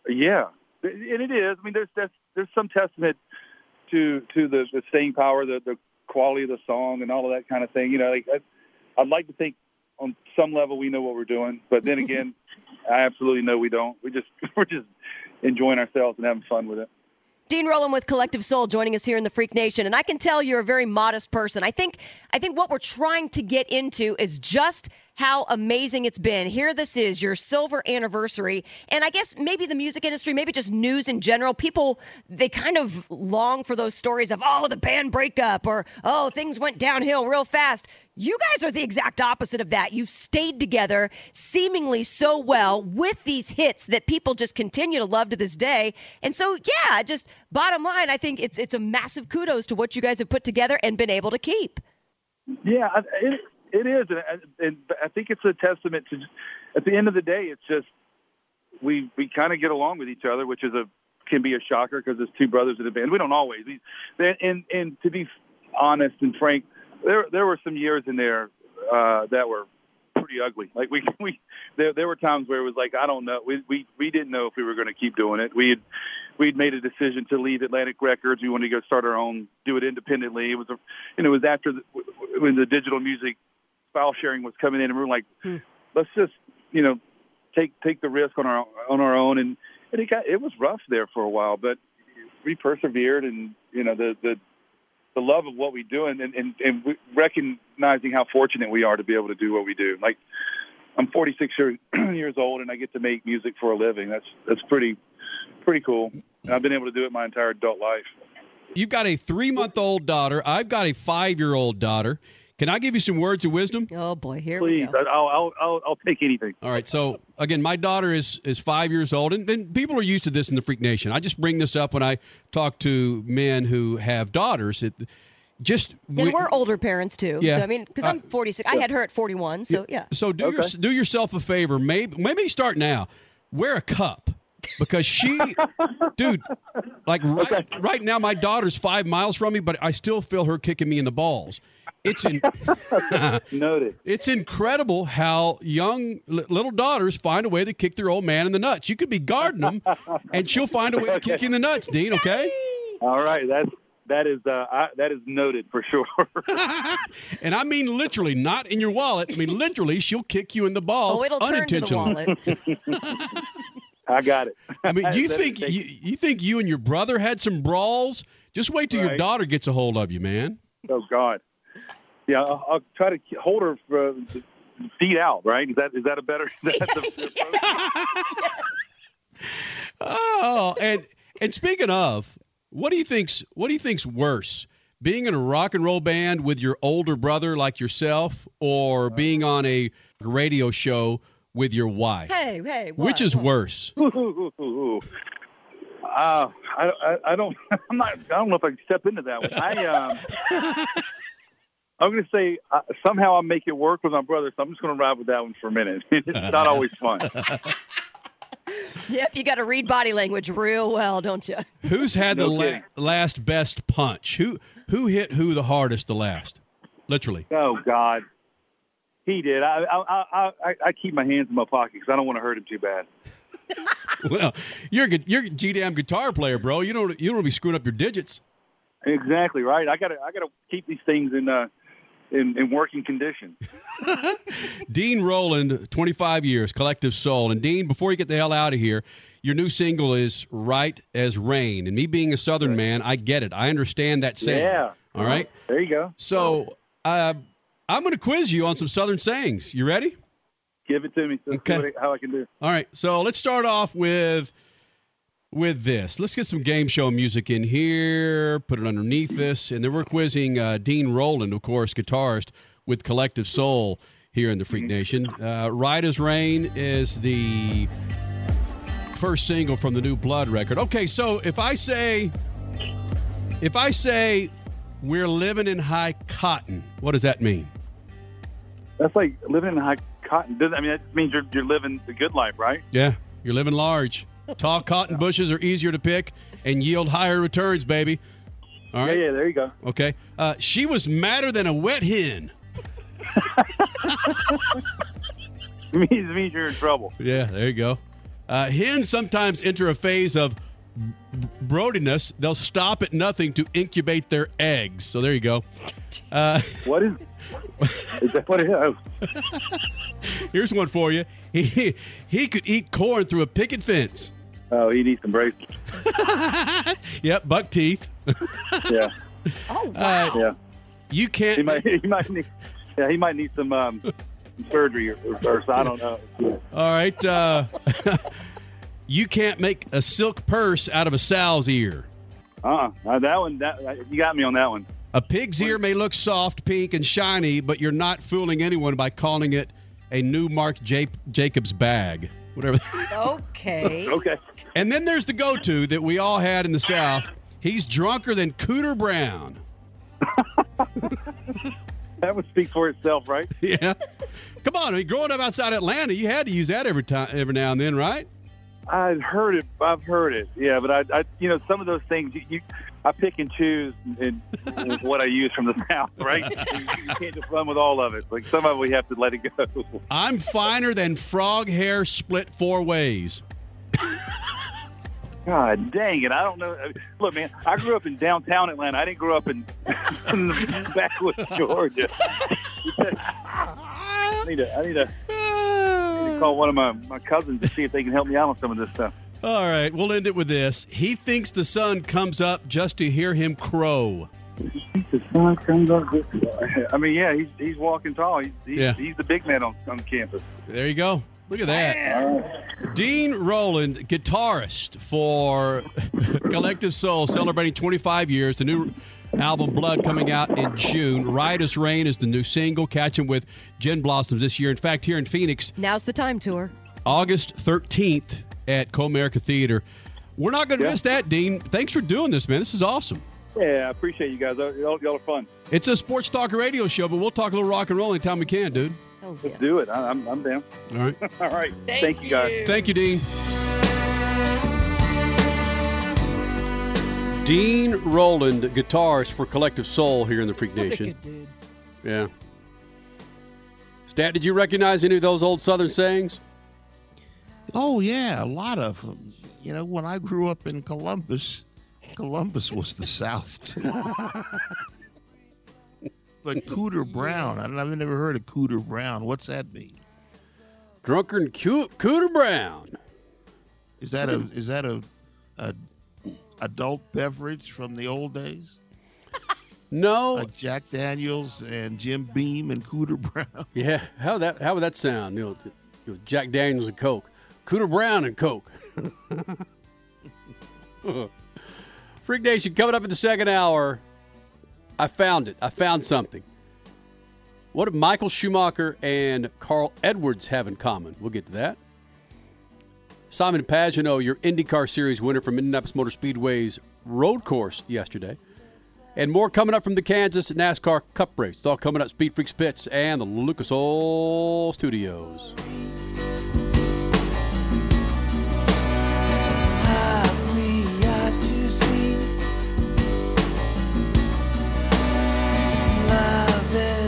yeah, and it is. I mean, there's there's, there's some testament to to the, the staying power, the the quality of the song, and all of that kind of thing. You know, like I, I'd like to think on some level we know what we're doing, but then again, I absolutely know we don't. We just we're just enjoying ourselves and having fun with it. Dean Roland with Collective Soul joining us here in the Freak Nation, and I can tell you're a very modest person. I think I think what we're trying to get into is just how amazing it's been. Here this is your silver anniversary, and I guess maybe the music industry, maybe just news in general, people they kind of long for those stories of oh the band breakup or oh things went downhill real fast. You guys are the exact opposite of that. You've stayed together seemingly so well with these hits that people just continue to love to this day. And so, yeah, just bottom line, I think it's it's a massive kudos to what you guys have put together and been able to keep. Yeah, it it is, and I, and I think it's a testament to. At the end of the day, it's just we we kind of get along with each other, which is a can be a shocker because it's two brothers in a band. We don't always. We, and and to be honest and frank, there there were some years in there uh, that were pretty ugly. Like we we there there were times where it was like I don't know. We we we didn't know if we were going to keep doing it. We had we'd made a decision to leave Atlantic Records. We wanted to go start our own, do it independently. It was a, and it was after the, when the digital music file sharing was coming in, and we were like, hmm. let's just you know take take the risk on our on our own. And, and it got it was rough there for a while, but we persevered, and you know the the the love of what we do, and and and, and we- recognizing how fortunate we are to be able to do what we do. Like I'm 46 year, years old, and I get to make music for a living. That's that's pretty pretty cool. And I've been able to do it my entire adult life. You've got a three-month-old daughter. I've got a five-year-old daughter. Can I give you some words of wisdom? Oh boy, here Please, I- I'll, I'll I'll I'll take anything. All right. So again, my daughter is is five years old, and, and people are used to this in the Freak Nation. I just bring this up when I talk to men who have daughters. It just And we- we're older parents too. Yeah. So I mean, because Uh, I'm 46, I had her at 41. So yeah. So do your, do yourself a favor. Maybe maybe start now. Wear a cup because she, dude, like right, right now my daughter's five miles from me, but I still feel her kicking me in the balls. It's in, noted. It's incredible how young li- little daughters find a way to kick their old man in the nuts. You could be guarding them, and she'll find a way to kick you in the nuts, Dean. Okay. All right, that's that is uh I, that is noted for sure. And I mean literally, not in your wallet. I mean literally, she'll kick you in the balls Oh, it'll turn to the unintentionally. I got it. I mean, you think you, you think you and your brother had some brawls? Just wait till your daughter gets a hold of you, man. Oh God. Yeah, I'll, I'll try to hold her for, uh, feet out. Right? Is that is that a better? Is that the, Oh, and and speaking of, what do you think's what do you think's worse? Being in a rock and roll band with your older brother like yourself, or being on a radio show with your wife? Hey, hey. Which is worse? Uh, I, I, I don't. I'm not. I don't know if I can step into that one. I um. I'm going to say uh, somehow I make it work with my brother, so I'm just going to ride with that one for a minute. It's not always fun. Yep, you got to read body language real well, don't you? Who's had No the la- last best punch? Who who hit who the hardest the last? Literally. Oh God, he did. I I I, I, I keep my hands in my pocket because I don't want to hurt him too bad. Well, you're a good, you're a G-damn guitar player, bro. You don't you don't want to be screwing up your digits. Exactly right. I gotta I gotta keep these things in uh in, in working condition. Dean Roland, 25 years, Collective Soul. And Dean, before you get the hell out of here, your new single is Right as Rain. And me being a Southern man, I get it. I understand that saying. Yeah. All right. There you go. So uh, I'm going to quiz you on some Southern sayings. You ready? Give it to me. So Okay. see what I, how I can do. All right. So let's start off with with this. Let's get some game show music in here. Put it underneath this, and then we're quizzing uh, Dean Roland, of course, guitarist with Collective Soul here in the Freak Nation. Uh, right as Rain is the first single from the new Blood record. Okay, so if I say if I say we're living in high cotton, what does that mean? That's like living in high cotton. I mean that means you're you're living the good life, right? Yeah, you're living large. Tall cotton bushes are easier to pick and yield higher returns, baby. All right. Yeah, yeah. There you go. Okay. Uh, she was madder than a wet hen. Means, means you're in trouble. Yeah, there you go. Uh, hens sometimes enter a phase of b- brodiness. They'll stop at nothing to incubate their eggs. So there you go. Uh, what is? Is that what it is? Here's one for you. He he could eat corn through a picket fence. Oh, he needs some braces. Yep, buck teeth. Yeah. Oh wow. yeah. You can't. He might. He might need. Yeah, he might need some um, surgery or, or, or so, I don't know. All right. Uh, you can't make a silk purse out of a sow's ear. Uh-uh. Uh, that one. That you got me on that one. A pig's ear may look soft, pink, and shiny, but you're not fooling anyone by calling it a new Marc J- Jacobs bag. Whatever. Okay. Okay. And then there's the go-to that we all had in the South. He's drunker than Cooter Brown. That would speak for itself, right? Yeah. Come on, I mean, growing up outside Atlanta, you had to use that every time, every now and then, right? I've heard it. I've heard it. Yeah, but I, I, you know, some of those things you, you I pick and choose in, in what I use from the south, right? you can't just run with all of it. Like some of it, we have to let it go. I'm finer than frog hair split four ways. God dang it! I don't know. Look, man, I grew up in downtown Atlanta. I didn't grow up in, in the backwoods Georgia. I need to. I need to. I need to call one of my, my cousins to see if they can help me out on some of this stuff. All right, we'll end it with this. He thinks the sun comes up just to hear him crow. The sun comes up. I mean, yeah, he's he's walking tall. He's he's, Yeah. he's the big man on, on campus. There you go. Look at that. Dean Roland, guitarist for Collective Soul, celebrating 25 years. The new album Blood coming out in June. Right as Rain is the new single. Catch him with Gin Blossoms this year. In fact, here in Phoenix, Now's the time tour. August 13th at Comerica Theater. We're not going to Yeah. miss that, Dean. Thanks for doing this, man. This is awesome. Yeah, I appreciate you guys. Y'all, y'all are fun. It's a sports talk radio show, but we'll talk a little rock and roll anytime we can, dude. Let's do it. I, I'm I'm down. All right. All right. Thank, you guys. Thank you, Dean. Dean Roland, guitarist for Collective Soul here in the Freak Nation. Yeah. Stat, did you recognize any of those old Southern sayings? Oh yeah, a lot of them. You know, when I grew up in Columbus, Columbus was the South too. but Cooter Brown, I don't, I've never heard of Cooter Brown. What's that mean? Drunken Coo- Cooter Brown. Is that a is that a, a adult beverage from the old days? No. Like Jack Daniels and Jim Beam and Cooter Brown. Yeah. How that how would that sound? You know, Jack Daniels and Coke. Cooter Brown and Coke. Freak Nation coming up in the second hour. I found it. I found something. What do Michael Schumacher and Carl Edwards have in common? We'll get to that. Simon Pagenaud, your IndyCar Series winner from Indianapolis Motor Speedway's road course yesterday. And more coming up from the Kansas NASCAR Cup race. It's all coming up Speed Freaks Pits and the Lucas Oil Studios.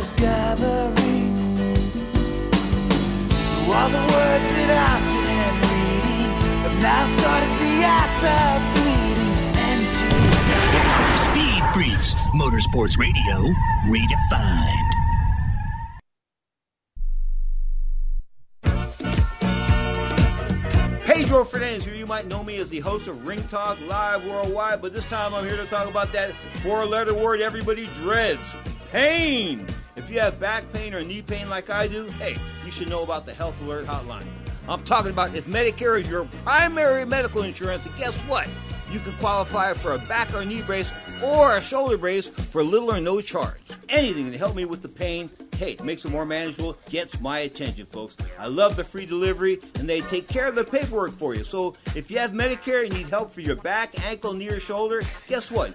Is gathering. Through all the words that I've been reading, have now started the act of bleeding. Speed Freaks, Motorsports Radio, redefined. Pedro Fernandez here. You might know me as the host of Ring Talk Live Worldwide, but this time I'm here to talk about that four letter word everybody dreads pain. If you have back pain or knee pain like I do, hey, you should know about the Health Alert Hotline. I'm talking about if Medicare is your primary medical insurance, and guess what? You can qualify for a back or knee brace or a shoulder brace for little or no charge. Anything to help me with the pain, hey, makes it more manageable, gets my attention, folks. I love the free delivery, and they take care of the paperwork for you. So if you have Medicare and need help for your back, ankle, knee, or shoulder, guess what?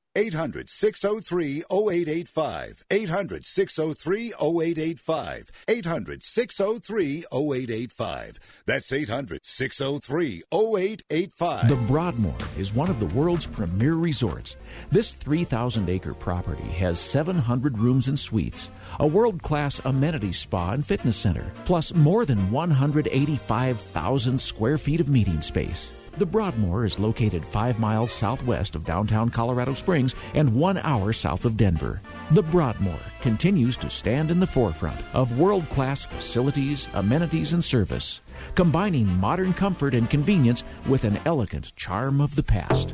800 603 0885. 800 603 0885. 800 603 0885. That's 800 603 0885. The Broadmoor is one of the world's premier resorts. This 3,000 acre property has 700 rooms and suites, a world class amenity spa and fitness center, plus more than 185,000 square feet of meeting space. The Broadmoor is located five miles southwest of downtown Colorado Springs and one hour south of Denver. The Broadmoor continues to stand in the forefront of world class facilities, amenities, and service, combining modern comfort and convenience with an elegant charm of the past.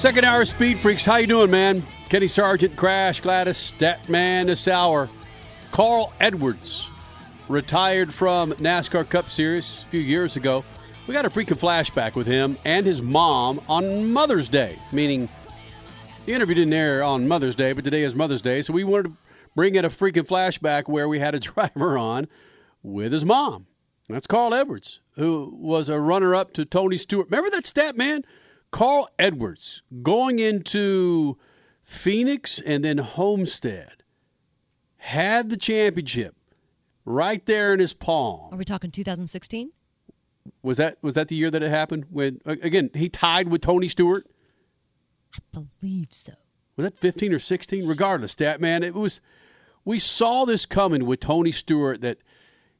Second hour Speed Freaks. How you doing, man? Kenny Sargent, Crash, Gladys, Statman this hour. Carl Edwards retired from NASCAR Cup Series a few years ago. We got a freaking flashback with him and his mom on Mother's Day, meaning the interview didn't air on Mother's Day, but today is Mother's Day, so we wanted to bring in a freaking flashback where we had a driver on with his mom. That's Carl Edwards, who was a runner-up to Tony Stewart. Remember that stat, man? Carl Edwards going into Phoenix and then Homestead had the championship right there in his palm. Are we talking 2016? Was that was that the year that it happened? When again he tied with Tony Stewart? I believe so. Was that 15 or 16? Regardless, that man, it was. We saw this coming with Tony Stewart. That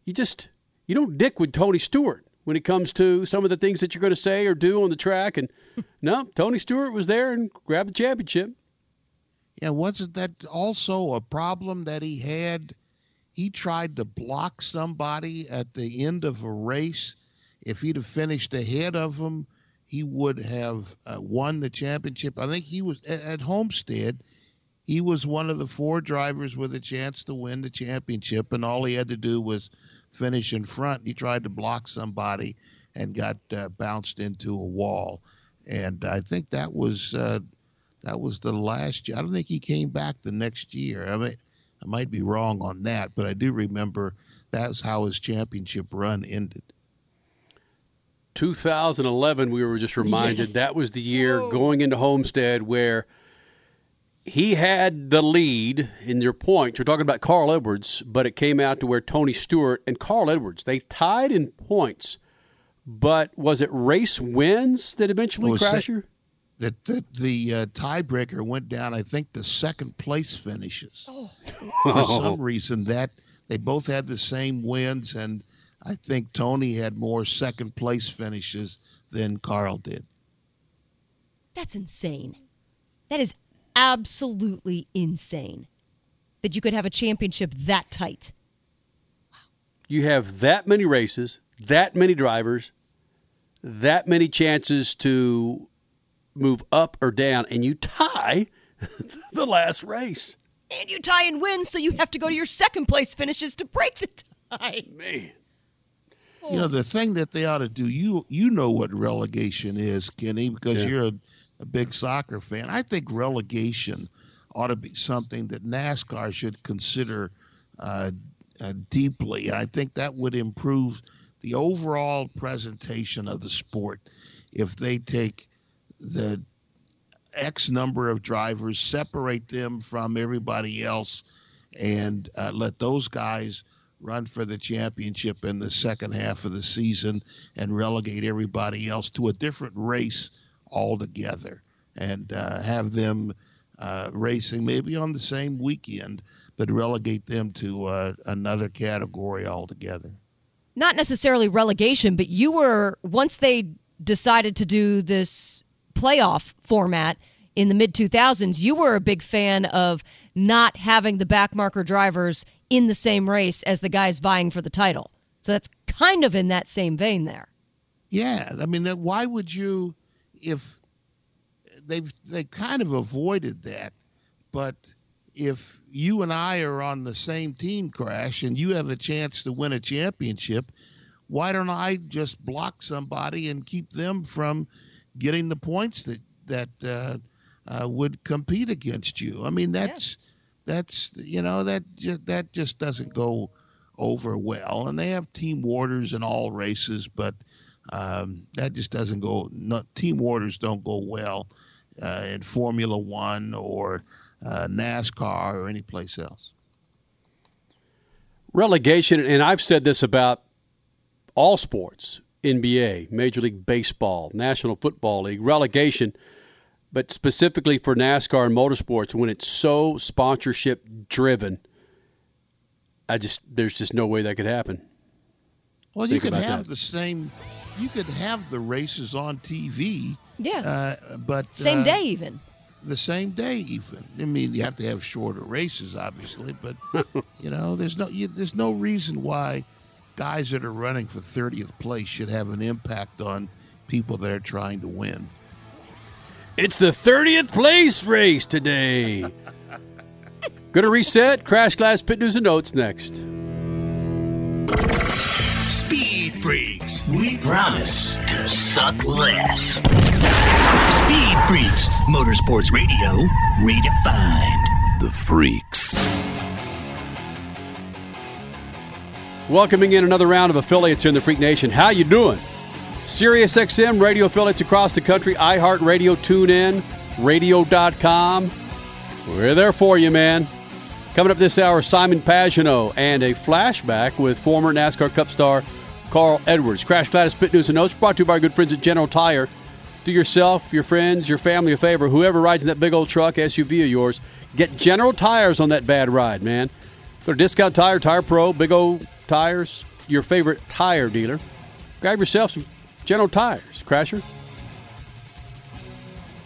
you just you don't dick with Tony Stewart when it comes to some of the things that you're going to say or do on the track. And no, Tony Stewart was there and grabbed the championship. Yeah, wasn't that also a problem that he had? He tried to block somebody at the end of a race. If he'd have finished ahead of him, he would have uh, won the championship. I think he was at, at Homestead. He was one of the four drivers with a chance to win the championship, and all he had to do was finish in front. He tried to block somebody and got uh, bounced into a wall. And I think that was uh, that was the last year. I don't think he came back the next year. I mean, I might be wrong on that, but I do remember that's how his championship run ended. 2011, we were just reminded Yes. that was the year going into Homestead where he had the lead in your points. You're talking about Carl Edwards, but it came out to where Tony Stewart and Carl Edwards they tied in points. But was it race wins that eventually It was se- That the, the uh, tiebreaker went down. I think the second place finishes. For some reason, that they both had the same wins, and I think Tony had more second place finishes than Carl did. That's insane. That is absolutely insane. That you could have a championship that tight. You have that many races, that many drivers, that many chances to move up or down, and you tie the last race. And you tie and win, so you have to go to your second place finishes to break the tie. Man. You know the thing that they ought to do. You you know what relegation is, Kenny, because Yeah. you're a, a big soccer fan. I think relegation ought to be something that NASCAR should consider uh, uh, deeply. And I think that would improve the overall presentation of the sport if they take the X number of drivers, separate them from everybody else, and uh, let those guys run for the championship in the second half of the season and relegate everybody else to a different race altogether and uh, have them uh, racing maybe on the same weekend, but relegate them to uh, another category altogether. Not necessarily relegation, but you were once they decided to do this playoff format in the mid 2000s, you were a big fan of not having the backmarker drivers in the same race as the guys vying for the title. So that's kind of in that same vein there. Yeah, I mean, why would you, if they've they kind of avoided that, but if you and I are on the same team, Crash, and you have a chance to win a championship, why don't I just block somebody and keep them from getting the points that that uh, uh, would compete against you? I mean, that's yeah. that's you know that just that just doesn't go over well. And they have team orders in all races, but um, that just doesn't go. Not, team orders don't go well uh, in Formula One or uh, NASCAR or any place else. Relegation, and I've said this about all sports NBA, Major League Baseball, National Football League, relegation, but specifically for NASCAR and motorsports, when it's so sponsorship driven, I just there's just no way that could happen. Well, Think you could have that. the same, you could have the races on TV. Yeah. Uh, but same uh, day even the same day even. I mean, you have to have shorter races, obviously, but you know, there's no you, there's no reason why guys that are running for 30th place should have an impact on people that are trying to win. It's the 30th place race today. Going to reset. Crash Gladys Pit News and Notes next. Freaks, we promise to suck less. Speed Freaks, Motorsports Radio, redefined. The Freaks. Welcoming in another round of affiliates here in the Freak Nation. How you doing? Sirius XM radio affiliates across the country, iHeartRadio, TuneIn, Radio.com. We're there for you, man. Coming up this hour, Simon Pagenaud and a flashback with former NASCAR Cup star Carl Edwards. Crash Gladys Pit News and Notes brought to you by our good friends at General Tire. Do yourself, your friends, your family a favor. Whoever rides in that big old truck, SUV of yours, get General Tires on that bad ride, man. Go to Discount Tire, Tire Pro, Big O Tires, your favorite tire dealer. Grab yourself some General Tires. Crasher.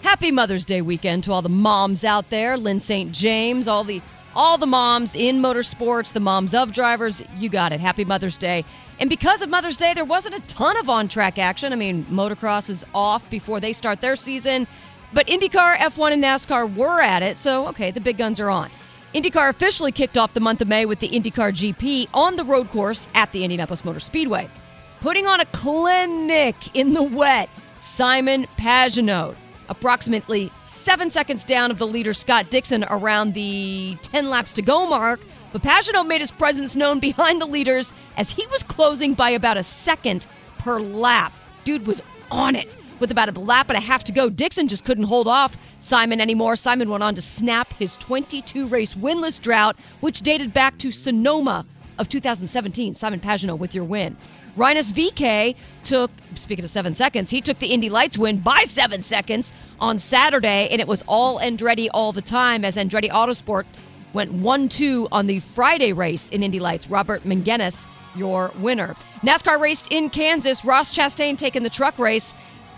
Happy Mother's Day weekend to all the moms out there. Lyn St. James, all the all the moms in motorsports, the moms of drivers. You got it. Happy Mother's Day. And because of Mother's Day, there wasn't a ton of on track action. I mean, motocross is off before they start their season. But IndyCar, F1, and NASCAR were at it, so okay, the big guns are on. IndyCar officially kicked off the month of May with the IndyCar GP on the road course at the Indianapolis Motor Speedway. Putting on a clinic in the wet, Simon Pagenaud, approximately seven seconds down of the leader Scott Dixon around the 10 laps to go mark. But Pagenaud made his presence known behind the leaders as he was closing by about a second per lap. Dude was on it. With about a lap and a half to go, Dixon just couldn't hold off Simon anymore. Simon went on to snap his 22 race winless drought, which dated back to Sonoma of 2017. Simon Pagenaud with your win. Rinus VeeKay took, speaking of seven seconds, he took the Indy Lights win by seven seconds on Saturday, and it was all Andretti all the time as Andretti Autosport went 1 2 on the Friday race in Indy Lights. Robert Megennis, your winner. NASCAR raced in Kansas. Ross Chastain taking the truck race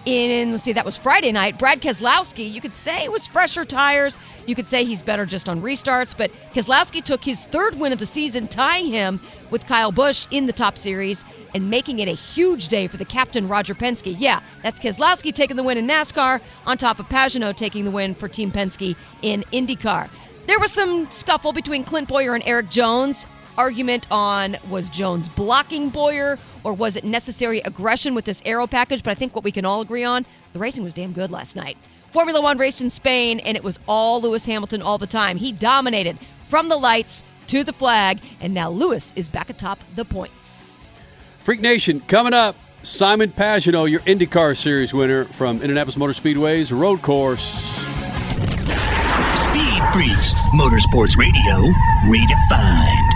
in, let's see, that was Friday night. Brad Keselowski, you could say it was fresher tires. You could say he's better just on restarts, but Keselowski took his third win of the season, tying him with Kyle Busch in the top series and making it a huge day for the captain, Roger Penske. Yeah, that's Keselowski taking the win in NASCAR on top of Pagenaud taking the win for Team Penske in IndyCar. There was some scuffle between Clint Bowyer and Erik Jones argument on was Jones blocking Bowyer or was it necessary aggression with this arrow package? But I think what we can all agree on, the racing was damn good last night. Formula One raced in Spain, and it was all Lewis Hamilton all the time. He dominated from the lights to the flag, and now Lewis is back atop the points. Freak Nation, coming up, Simon Pagenaud, your IndyCar Series winner from Indianapolis Motor Speedway's road course. Speed Freaks, Motorsports Radio, redefined.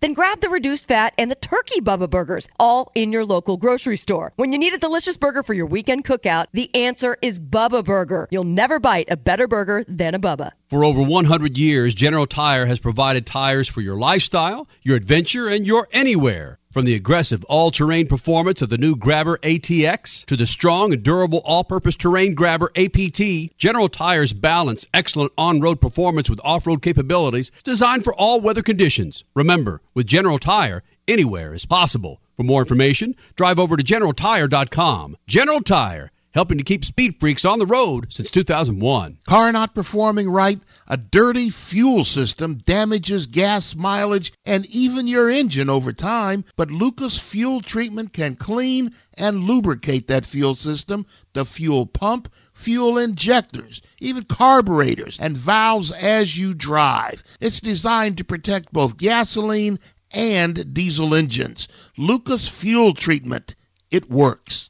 Then grab the reduced fat and the turkey Bubba Burgers, all in your local grocery store. When you need a delicious burger for your weekend cookout, the answer is Bubba Burger. You'll never bite a better burger than a Bubba. For over 100 years, General Tire has provided tires for your lifestyle, your adventure, and your anywhere. From the aggressive all-terrain performance of the new Grabber ATX to the strong and durable all-purpose terrain Grabber APT, General Tire's balance excellent on-road performance with off-road capabilities designed for all weather conditions. Remember, with General Tire, anywhere is possible. For more information, drive over to generaltire.com. General Tire, helping to keep speed freaks on the road since 2001. Car not performing right, a dirty fuel system damages gas mileage and even your engine over time, but Lucas Fuel Treatment can clean and lubricate that fuel system, the fuel pump, fuel injectors, even carburetors and valves as you drive. It's designed to protect both gasoline and diesel engines. Lucas Fuel Treatment. It works.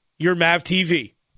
your Mav TV.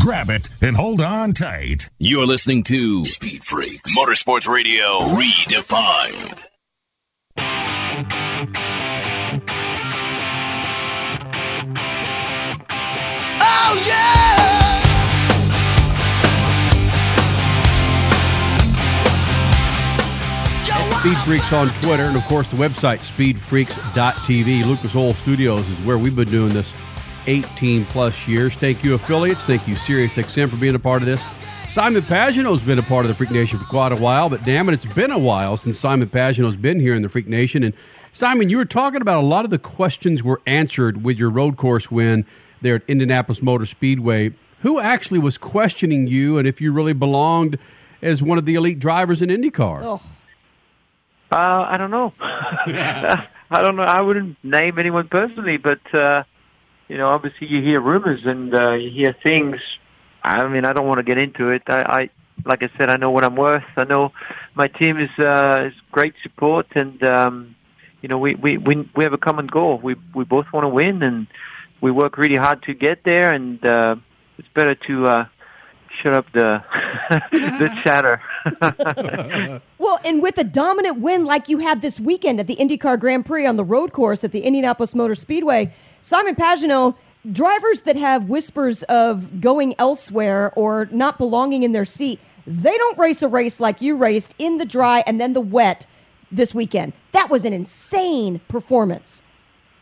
Grab it and hold on tight. You're listening to Speed Freaks, Motorsports Radio redefined. Oh yeah! At Speed Freaks on Twitter, and of course the website speedfreaks.tv. Lucas Oil Studios is where we've been doing this 18 plus years. Thank you, affiliates. Thank you, SiriusXM, for being a part of this. Simon Pagenaud's been a part of the Freak Nation for quite a while, but damn it, it's been a while since Simon Pagenaud's been here in the Freak Nation. And Simon, you were talking about a lot of the questions were answered with your road course win there at Indianapolis Motor Speedway. Who actually was questioning you and if you really belonged as one of the elite drivers in IndyCar? Oh. Uh, I don't know. I don't know. I wouldn't name anyone personally, but uh, you know, obviously you hear rumors and uh, you hear things. I mean, I don't want to get into it. I, I like I said, I know what I'm worth. I know my team is uh, is great support, and um, you know, we, we we we have a common goal. We we both want to win, and we work really hard to get there. And uh, it's better to uh, shut up the the chatter. And with a dominant win like you had this weekend at the IndyCar Grand Prix on the road course at the Indianapolis Motor Speedway, Simon Pagenaud, drivers that have whispers of going elsewhere or not belonging in their seat, they don't race a race like you raced in the dry and then the wet this weekend. That was an insane performance.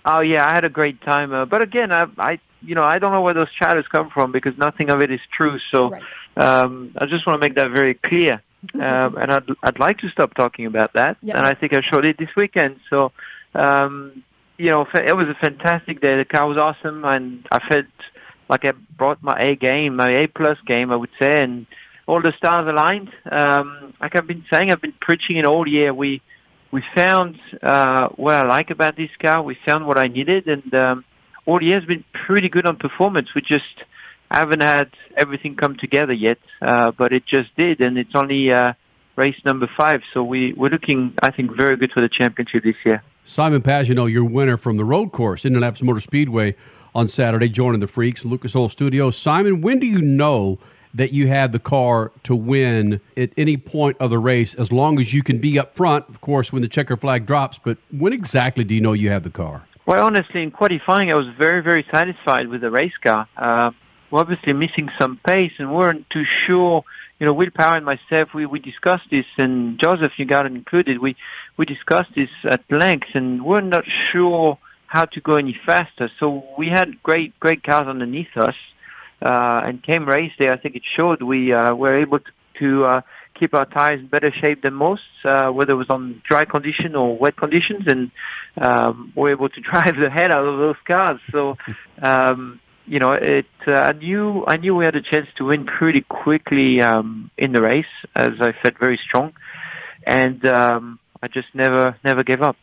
Oh yeah, I had a great time. Uh, but again, I, I, you know, I don't know where those chatters come from because nothing of it is true. So um, I just want to make that very clear. Um, and I'd, I'd like to stop talking about that, Yeah. and I think I showed it this weekend. So Um, you know, it was a fantastic day. The car was awesome, and I felt like I brought my A game, my A plus game, I would say, and all the stars aligned. Um, like I've been saying, I've been preaching it all year. We we found uh, what I like about this car. We found what I needed, and um, all year has been pretty good on performance. We just haven't had everything come together yet, uh, but it just did, and it's only uh, race number five. So we we're looking, I think, very good for the championship this year. Simon Pagenaud, your winner from the road course, Indianapolis Motor Speedway on Saturday, joining the Freaks, Lucas Oil Studio. Simon, when do you know that you have the car to win at any point of the race, as long as you can be up front, of course, when the checker flag drops, but when exactly do you know you have the car? Well, honestly, in qualifying, I was very, very satisfied with the race car. Uh, we're obviously missing some pace and weren't too sure. You know, Will Power and myself, we, we discussed this, and Josef, you got included, we, we discussed this at length, and we're not sure how to go any faster. So we had great, great cars underneath us, uh, and came race day, I think it showed we uh, were able to, to uh, keep our tires in better shape than most, uh, whether it was on dry condition or wet conditions, and um, we're able to drive the head out of those cars. So, um, you know, it. Uh, I knew I knew we had a chance to win pretty quickly um, in the race, as I felt very strong, and um, I just never never gave up.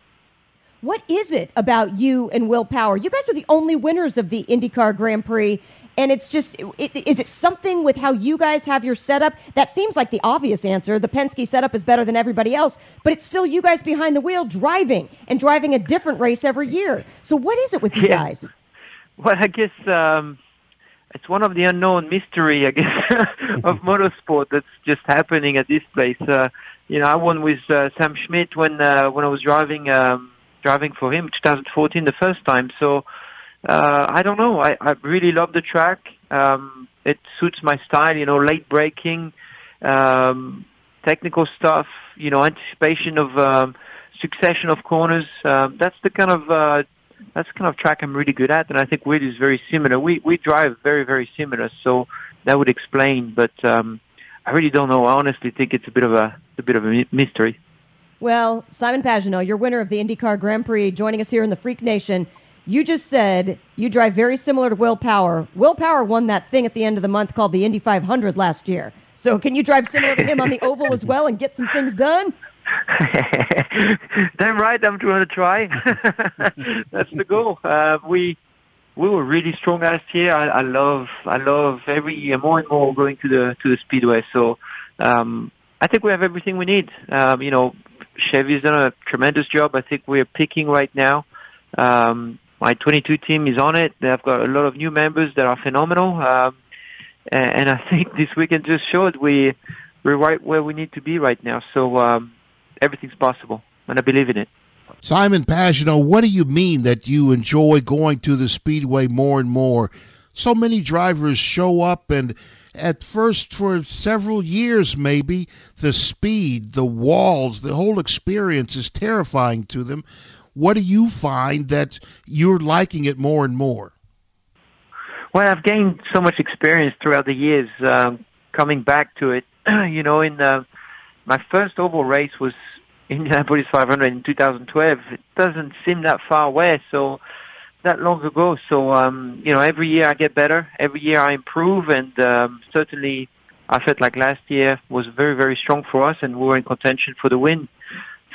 What is it about you and Will Power? You guys are the only winners of the IndyCar Grand Prix, and it's just it, is it something with how you guys have your setup? That seems like the obvious answer. The Penske setup is better than everybody else, but it's still you guys behind the wheel driving and driving a different race every year. So what is it with you Yeah. guys? Well, I guess um, it's one of the unknown mystery, I guess, of motorsport that's just happening at this place. Uh, you know, I won with uh, Sam Schmidt when uh, when I was driving um, driving for him 2014 the first time. So uh, I don't know. I, I really love the track. Um, it suits my style. You know, late braking, um, technical stuff. You know, anticipation of um, succession of corners. Um, that's the kind of uh, that's the kind of track I'm really good at, and I think Will is very similar. We we drive very very similar, so that would explain. But um, I really don't know. I honestly think it's a bit of a a bit of a mystery. Well, Simon Pagenaud, you're winner of the IndyCar Grand Prix, joining us here in the Freak Nation. You just said you drive very similar to Will Power. Will Power won that thing at the end of the month called the Indy 500 last year. So can you drive similar to him on the oval as well and get some things done? Damn right, I'm going to try. That's the goal. Uh, we we were really strong last year. I, I love I love every year more and more going to the to the speedway. So um, I think we have everything we need. Um, you know, Chevy's done a tremendous job. I think we're picking right now. Um, my 22 team is on it. They've got a lot of new members that are phenomenal. Um, and, and I think this weekend just showed we we're right where we need to be right now. So um, everything's possible, and I believe in it. Simon Pagenaud, what do you mean that you enjoy going to the Speedway more and more? So many drivers show up, and at first, for several years maybe, the speed, the walls, the whole experience is terrifying to them. What do you find that you're liking it more and more? Well, I've gained so much experience throughout the years um, coming back to it. you know, in uh, my first oval race was Indianapolis 500 in 2012. It doesn't seem that far away, so that long ago. So, um, you know, every year I get better. Every year I improve, and um, certainly I felt like last year was very, very strong for us, and we were in contention for the win.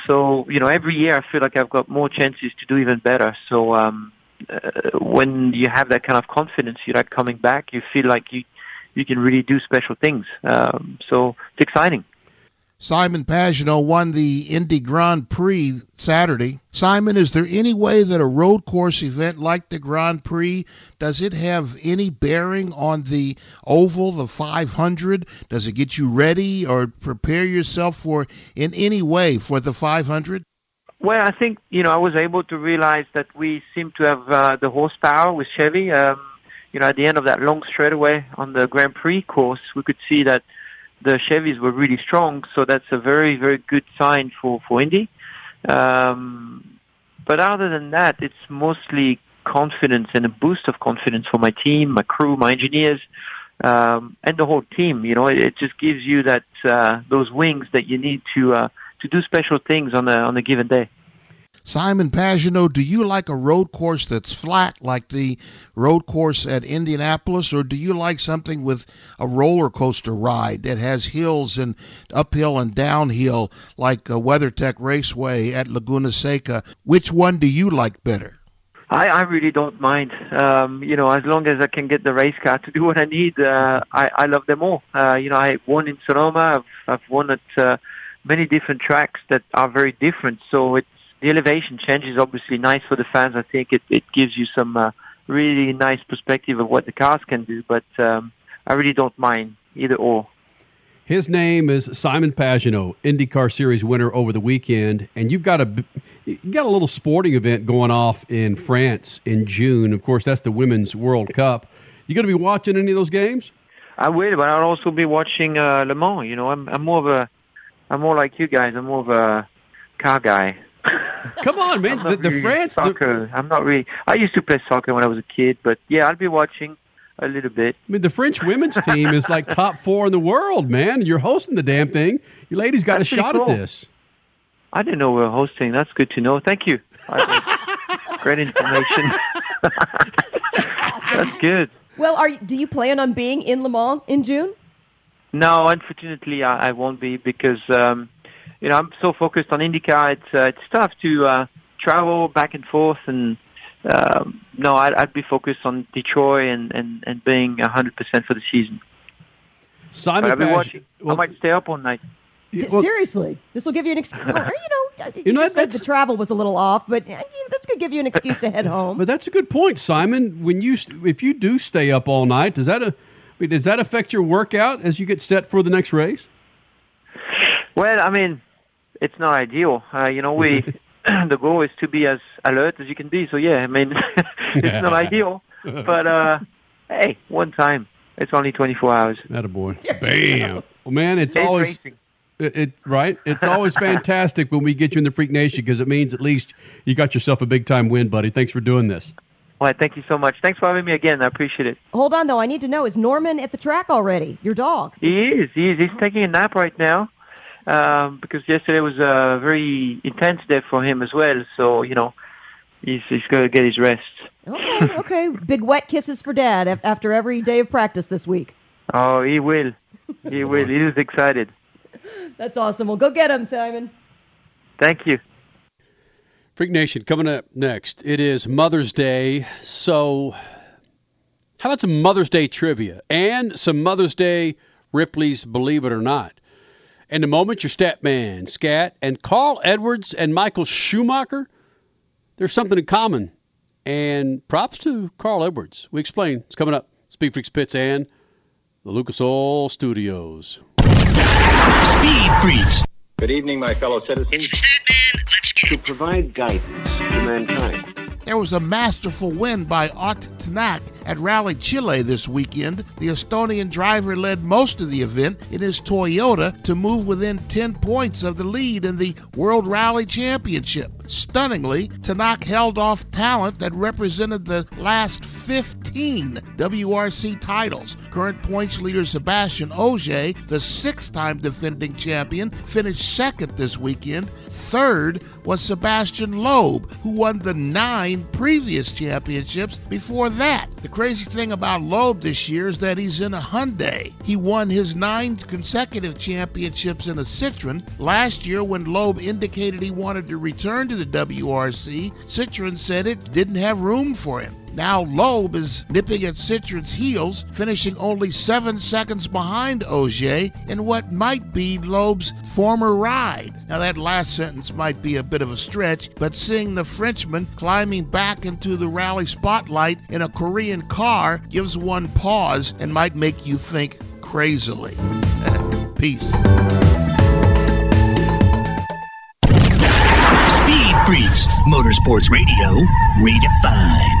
So, you know, every year I feel like I've got more chances to do even better. So, um, uh, when you have that kind of confidence, you're like coming back. You feel like you you can really do special things. Um, so it's exciting. Simon Pagenaud won the Indy Grand Prix Saturday. Simon, is there any way that a road course event like the Grand Prix does it have any bearing on the oval, the 500? Does it get you ready or prepare yourself for in any way for the 500? Well, I think you know I was able to realize that we seem to have uh, the horsepower with Chevy. Um, you know, at the end of that long straightaway on the Grand Prix course, we could see that the Chevys were really strong. So that's a very, very good sign for for Indy. Um, but other than that, it's mostly confidence and a boost of confidence for my team, my crew, my engineers, um, and the whole team. You know, it, it just gives you that uh, those wings that you need to uh, to do special things on a on a given day. Simon Pagenaud, do you like a road course that's flat like the road course at Indianapolis, or do you like something with a roller coaster ride that has hills and uphill and downhill like a WeatherTech Raceway at Laguna Seca? Which one do you like better? I, I really don't mind. Um, you know, as long as I can get the race car to do what I need, uh, I, I love them all. Uh, you know, I won in Sonoma. I've, I've won at uh, many different tracks that are very different. So it's the elevation change is obviously nice for the fans. I think it, it gives you some uh, really nice perspective of what the cars can do. But um, I really don't mind either or. His name is Simon Pagenaud, IndyCar Series winner over the weekend, and you've got a you got a little sporting event going off in France in June. Of course, that's the Women's World Cup. You going to be watching any of those games? I will, but I'll also be watching uh, Le Mans. You know, I'm, I'm more of a, I'm more like you guys. I'm more of a car guy. Come on, man. the, the really France. the- Soccer. I'm not really. I used to play soccer when I was a kid, but yeah, I'll be watching a little bit. I mean, the French women's team is like top four in the world, man. You're hosting the damn thing. You ladies got That's a shot cool. at this. I didn't know we were hosting. That's good to know. Thank you. Great information. That's good. Well, are you, do you plan on being in Le Mans in June? No, unfortunately, I, I won't be because um, you know I'm so focused on IndyCar. It's uh, it's tough to uh, travel back and forth, and um, no, I'd, I'd be focused on Detroit and and and being 100 percent for the season. Simon I'll be Page- watching. I might stay up all night. D- Seriously, this will give you an excuse. you know, you, You know, just said the travel was a little off, but uh, you know, this could give you an excuse to head home. But that's a good point, Simon. When you if you do stay up all night, does that a, I mean, does that affect your workout as you get set for the next race? Well, I mean, it's not ideal. Uh, you know, we the goal is to be as alert as you can be. So yeah, I mean, it's not ideal, but uh, hey, one time. It's only 24 hours. That a boy. Bam. Well, man, it's It's always racing. it, it right. It's always fantastic when we get you in the Freak Nation because it means at least you got yourself a big time win, buddy. Thanks for doing this. All right, thank you so much. Thanks for having me again. I appreciate it. Hold on, though. I need to know: is Norman at the track already? Your dog? He is. He is. He's taking a nap right now um, because yesterday was a very intense day for him as well. So you know, he's he's going to get his rest. Okay, okay. Big wet kisses for Dad after every day of practice this week. Oh, he will. He will. He is excited. That's awesome. Well, go get him, Simon. Thank you. Freak Nation coming up next. It is Mother's Day, so how about some Mother's Day trivia and some Mother's Day Ripley's Believe It or Not. In a moment, your stat man, Scat, and Carl Edwards and Michael Schumacher. There's something in common. And props to Carl Edwards. We explain. It's coming up. Speed Freaks Pits and the Lucas Oil Studios. Speed Freaks. Good evening, my fellow citizens. To provide guidance to mankind. There was a masterful win by Ott Tanak at Rally Chile this weekend. The Estonian driver led most of the event in his Toyota to move within 10 points of the lead in the World Rally Championship. Stunningly, Tanak held off talent that represented the last 15 WRC titles. Current points leader Sebastian Ogier, the six-time defending champion, finished second this weekend. Third was Sebastian Loeb, who won the nine previous championships before that. The crazy thing about Loeb this year is that he's in a Hyundai. He won his nine consecutive championships in a Citroen. Last year, when Loeb indicated he wanted to return to the WRC, Citroen said it didn't have room for him. Now Loeb is nipping at Citroen's heels, finishing only seven seconds behind Ogier in what might be Loeb's former ride. Now that last sentence might be a bit of a stretch, but seeing the Frenchman climbing back into the rally spotlight in a Korean car gives one pause and might make you think crazily. Peace. Speed Freaks. Motorsports Radio redefined.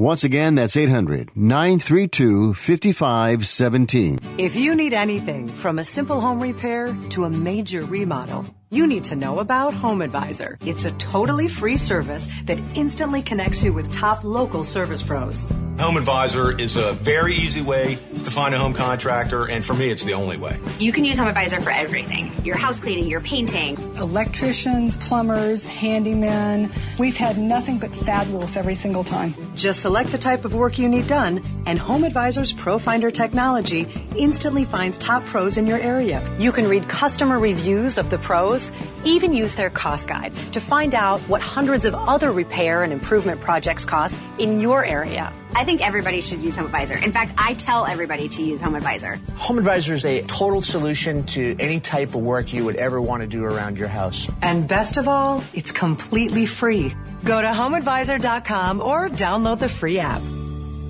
Once again, that's 800 932 5517. If you need anything from a simple home repair to a major remodel, you need to know about Home Advisor. It's a totally free service that instantly connects you with top local service pros. Home Advisor is a very easy way to find a home contractor, and for me, it's the only way. You can use Home Advisor for everything your house cleaning, your painting. Electricians, plumbers, handymen. We've had nothing but fabulous every single time. Just select the type of work you need done, and Home Advisor's ProFinder technology instantly finds top pros in your area. You can read customer reviews of the pros, even use their cost guide to find out what hundreds of other repair and improvement projects cost in your area. I think everybody should use Home Advisor. In fact, I tell everybody to use Home Advisor. Home Advisor is a total solution to any type of work you would ever want to do around your house. And best of all, it's completely free. Go to homeadvisor.com or download the free app.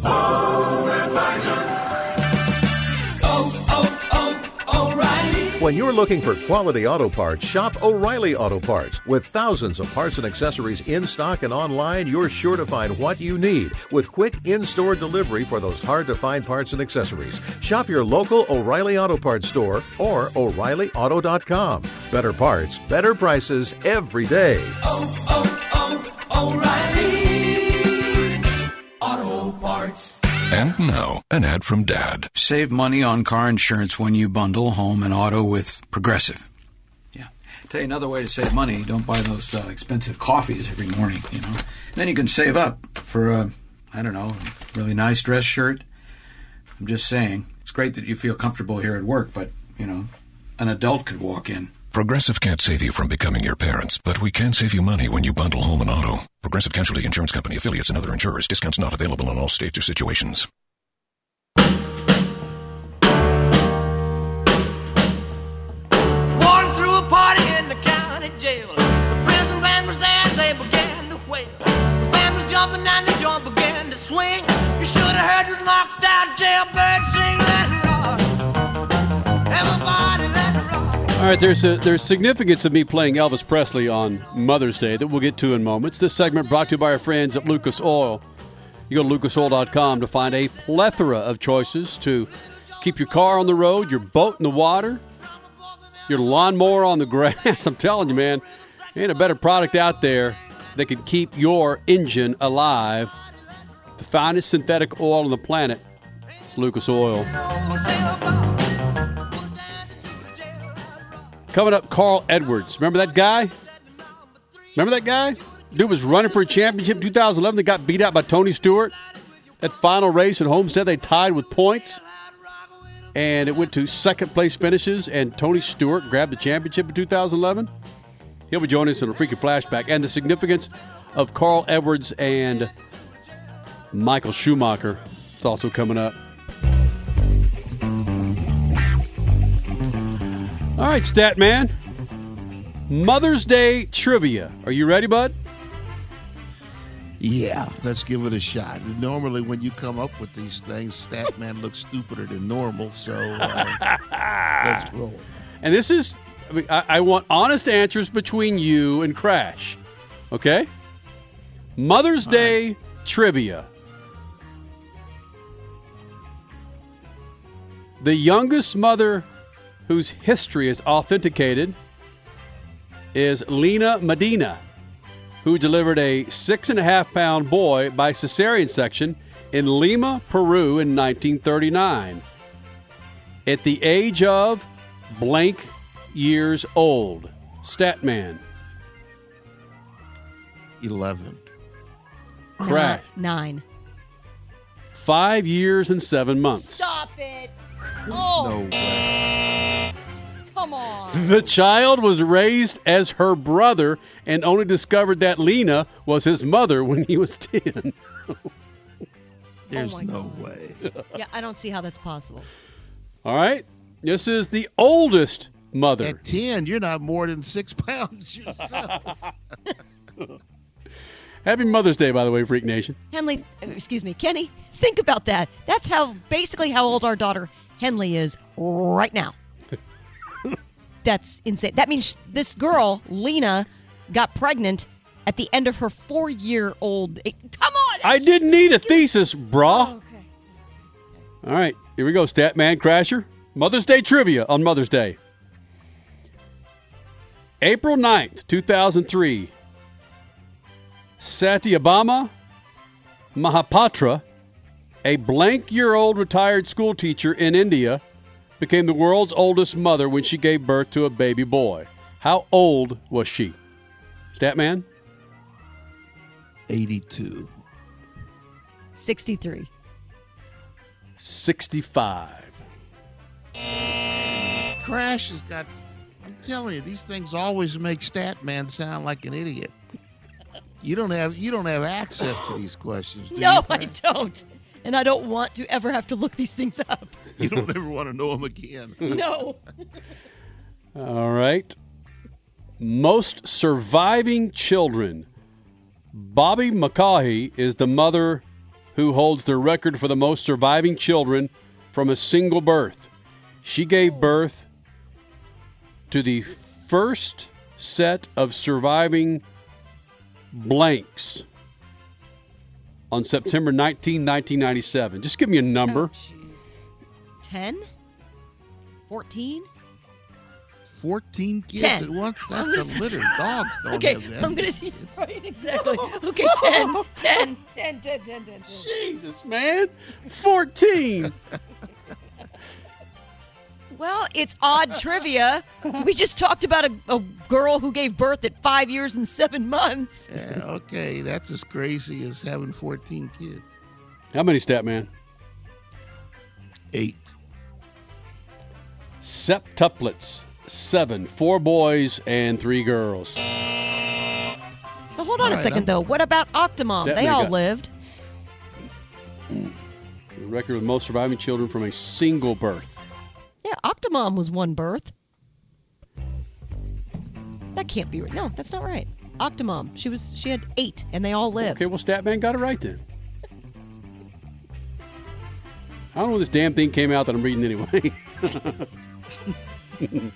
Home Advisor. When you're looking for quality auto parts, shop O'Reilly Auto Parts. With thousands of parts and accessories in stock and online, you're sure to find what you need with quick in store delivery for those hard to find parts and accessories. Shop your local O'Reilly Auto Parts store or O'ReillyAuto.com. Better parts, better prices every day. Oh, oh, oh, O'Reilly. Auto Parts. And now, an ad from Dad. Save money on car insurance when you bundle home and auto with Progressive. Yeah. Tell you another way to save money: don't buy those uh, expensive coffees every morning. You know, then you can save up for a, I don't know, a really nice dress shirt. I'm just saying, it's great that you feel comfortable here at work, but you know, an adult could walk in. Progressive can't save you from becoming your parents, but we can save you money when you bundle home and auto. Progressive Casualty Insurance Company affiliates and other insurers. Discounts not available in all states or situations. Walking through a party in the county jail. The prison band was there, they began to wail. The band was jumping and the joint began to swing. You should have heard this knocked out jailbird sing, All right, there's a, there's significance of me playing Elvis Presley on Mother's Day that we'll get to in moments. This segment brought to you by our friends at Lucas Oil. You go to lucasoil.com to find a plethora of choices to keep your car on the road, your boat in the water, your lawnmower on the grass. I'm telling you, man, ain't a better product out there that can keep your engine alive. The finest synthetic oil on the planet. It's Lucas Oil. Coming up, Carl Edwards. Remember that guy? Remember that guy? Dude was running for a championship in 2011. They got beat out by Tony Stewart. That final race at Homestead, they tied with points. And it went to second place finishes, and Tony Stewart grabbed the championship in 2011. He'll be joining us in a freaking flashback. And the significance of Carl Edwards and Michael Schumacher is also coming up. All right, Stat Man. Mother's Day trivia. Are you ready, bud? Yeah, let's give it a shot. Normally, when you come up with these things, Statman looks stupider than normal. So uh, let's roll. And this is, I, mean, I, I want honest answers between you and Crash. Okay? Mother's Day trivia. The youngest mother whose history is authenticated is Lina Medina, who delivered a six and a half pound boy by cesarean section in Lima, Peru in 1939. At the age of blank years old. Statman. 11. Crash. Nine. Five years and seven months. Stop it. Oh. No way. Come Come on. The child was raised as her brother and only discovered that Lina was his mother when he was 10. There's oh my no way. Yeah, I don't see how that's possible. All right. This is the oldest mother. At 10, you're not more than six pounds yourself. Happy Mother's Day, by the way, Freak Nation. Henley, excuse me, Kenny, think about that. That's how basically how old our daughter Henley is right now. That's insane. That means this girl, Lina, got pregnant at the end of her four-year-old. eh, Come on! I didn't need a thesis, brah. All right, here we go, Statman Crasher. Mother's Day trivia on Mother's Day. April 9th, 2003. Satyabhama Mahapatra, a blank year old retired school teacher in India, became the world's oldest mother when she gave birth to a baby boy. How old was she? Statman? 82. 63. 65. Crash has got. I'm telling you, these things always make Statman sound like an idiot. You don't have you don't have access to these questions. Do No, you, I don't. And I don't want to ever have to look these things up. You don't ever want to know them again. No. All right. Most surviving children. Bobbi McCaughey is the mother who holds the record for the most surviving children from a single birth. She gave oh. birth to the first set of surviving blanks on September 19, 1997. Just give me a number. 10? 14? 14 kids Ten. at once? That's a gonna- litter. Dogs don't okay, have that. I'm going to see. Right, exactly. Okay, 10, 10, 10, 10, 10, 10, 10. Jesus, man. 14. Well, it's odd trivia. We just talked about a, a girl who gave birth at five years and seven months. Yeah, okay, that's as crazy as having 14 kids. How many, Statman? Eight. Septuplets. Seven. Four boys and three girls. So hold on All a right, second, I'm- though. What about Octomom? Step They all got- lived. The record with most surviving children from a single birth. Yeah, Octomom was one birth. That can't be right. No, that's not right. Octomom. She was. She had eight, and they all lived. Okay, well, Statman got it right then. I don't know when this damn thing came out that I'm reading anyway.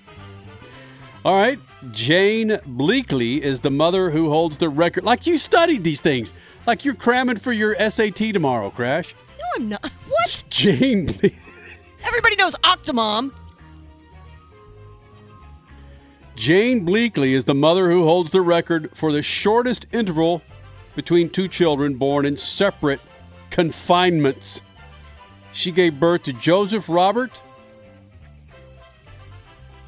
All right. Jane Bleakley is the mother who holds the record. Like you studied these things. Like you're cramming for your SAT tomorrow, Crash. No, I'm not. What? Jane Ble- Everybody knows Octomom. Jane Bleakley is the mother who holds the record for the shortest interval between two children born in separate confinements. She gave birth to Joseph Robert.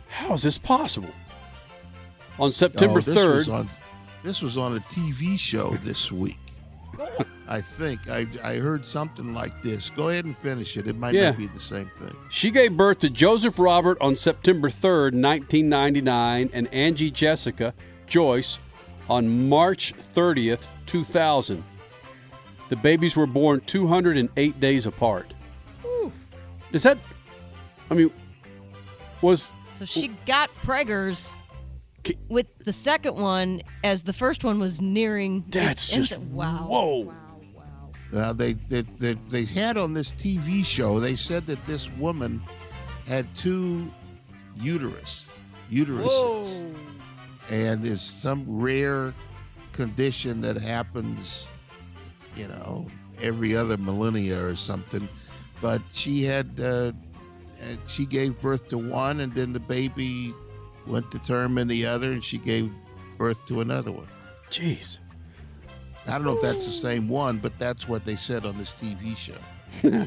How is this possible? On September Oh, this 3rd. Was on, this was on a TV show this week. I think I, I heard something like this. Go ahead and finish it. It might Yeah. not be the same thing. She gave birth to Joseph Robert on September 3rd, 1999, and Angie Jessica Joyce on March 30th, 2000. The babies were born 208 days apart. Oof. Is that, I mean, was So she got preggers with the second one as the first one was nearing. That's its just instant- wow. whoa. Uh, they, they, they, they had on this TV show, they said that this woman had two uterus, uteruses. And there's some rare condition that happens, you know, every other millennia or something. But she had, uh, uh, she gave birth to one, and then the baby went to term in the other, and she gave birth to another one. Jeez. I don't know if that's the same one, but that's what they said on this TV show.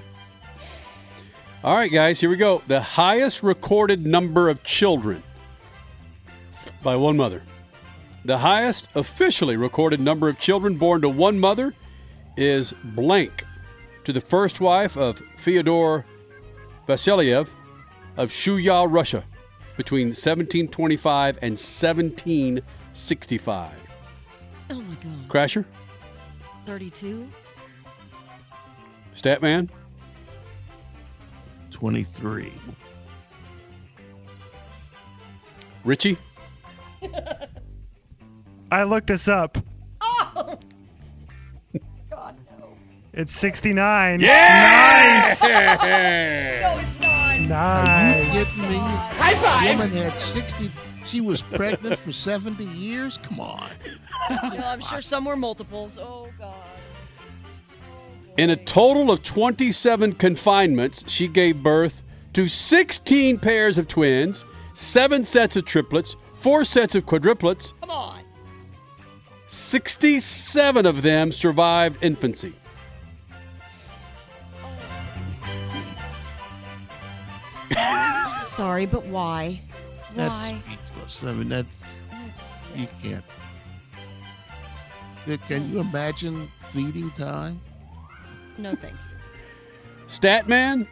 All right, guys, here we go. The highest recorded number of children by one mother. The highest officially recorded number of children born to one mother is blank to the first wife of Fyodor Vasilyev of Shuya, Russia. Between 1725 and 1765. Oh my God. Crasher, 32. Statman, 23. Richie, I looked this up. Oh. God, no. It's 69. Yeah! Nice. No, it's not. Are you Nice. kidding me? High five. The woman had 60. She was pregnant for 70 years. Come on. No, I'm sure some were multiples. Oh God. in a total of 27 confinements, she gave birth to 16 pairs of twins, seven sets of triplets, four sets of quadruplets. Come on. 67 of them survived infancy. Sorry, but why? Why? That's speechless. I mean, that's That's- you can't. Can you imagine feeding time? No, thank you. Statman,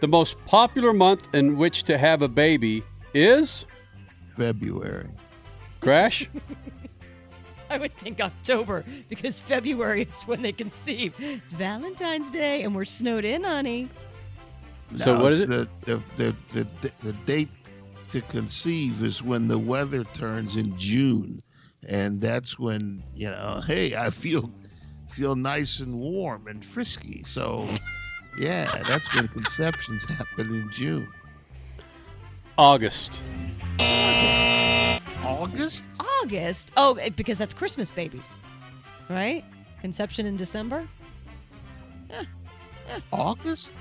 the most popular month in which to have a baby is February. Crash. I would think October because February is when they conceive. It's Valentine's Day and we're snowed in, honey. So what is it's The, the, the, the, the date to conceive is when the weather turns in June. And that's when, you know, hey, I feel feel nice and warm and frisky. So, yeah, that's when conceptions happen in June. August. August? August. Oh, eh, because that's Christmas babies, right? Conception in December. August?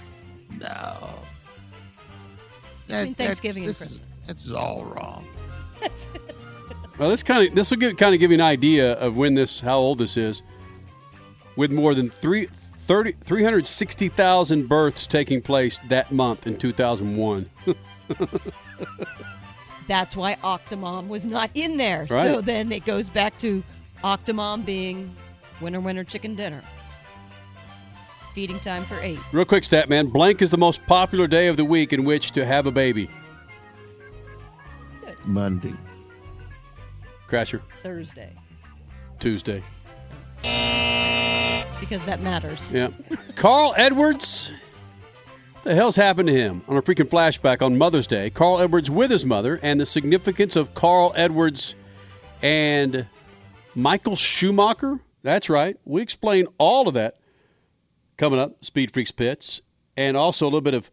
No. I mean, Thanksgiving and this Christmas. Is, that's all wrong. Well, this kind of this will give, kind of give you an idea of when this, how old this is. With more than three, 30, 360,000 births taking place that month in 2001. That's why Octomom was not in there. So then it goes back to Octomom being winner, winner, chicken dinner. Feeding time for eight. Real quick, stat man. Blank is the most popular day of the week in which to have a baby. Monday. Crasher, Thursday. Tuesday. Because that matters. Yeah. Carl Edwards. The hell's happened to him? On a freaking flashback on Mother's Day, Carl Edwards with his mother and the significance of Carl Edwards and Michael Schumacher. That's right. We explain all of that coming up. Speed Freaks Pits. And also a little bit of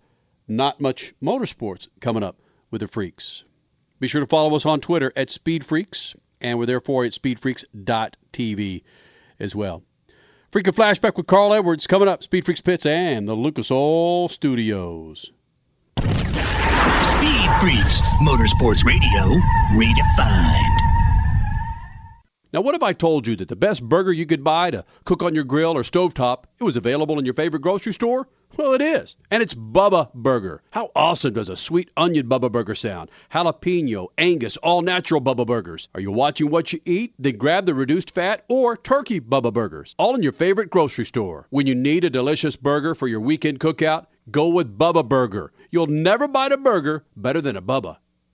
not much motorsports coming up with the Freaks. Be sure to follow us on Twitter at Speed Freaks, and we're there for you at speedfreaks.tv as well. Freaking flashback with Carl Edwards coming up. Speed Freaks Pits and the Lucas Oil Studios. Speed Freaks, Motorsports Radio, redefined. Now, what if I told you that the best burger you could buy to cook on your grill or stovetop, it was available in your favorite grocery store? Well, it is. And it's Bubba Burger. How awesome does a sweet onion Bubba Burger sound? Jalapeno, Angus, all natural Bubba Burgers. Are you watching what you eat? Then grab the reduced fat or turkey Bubba Burgers. All in your favorite grocery store. When you need a delicious burger for your weekend cookout, go with Bubba Burger. You'll never bite a burger better than a Bubba.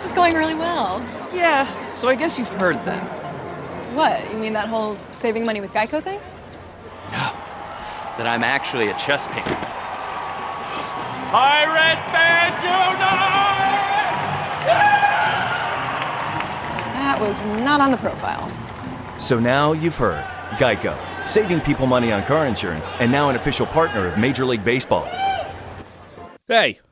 This is going really well. Yeah, so I guess you've heard then. What? You mean that whole saving money with Geico thing? No. That I'm actually a chess painter. Pirate band unite! That was not on the profile. So now you've heard. Geico, saving people money on car insurance, and now an official partner of Major League Baseball. Hey,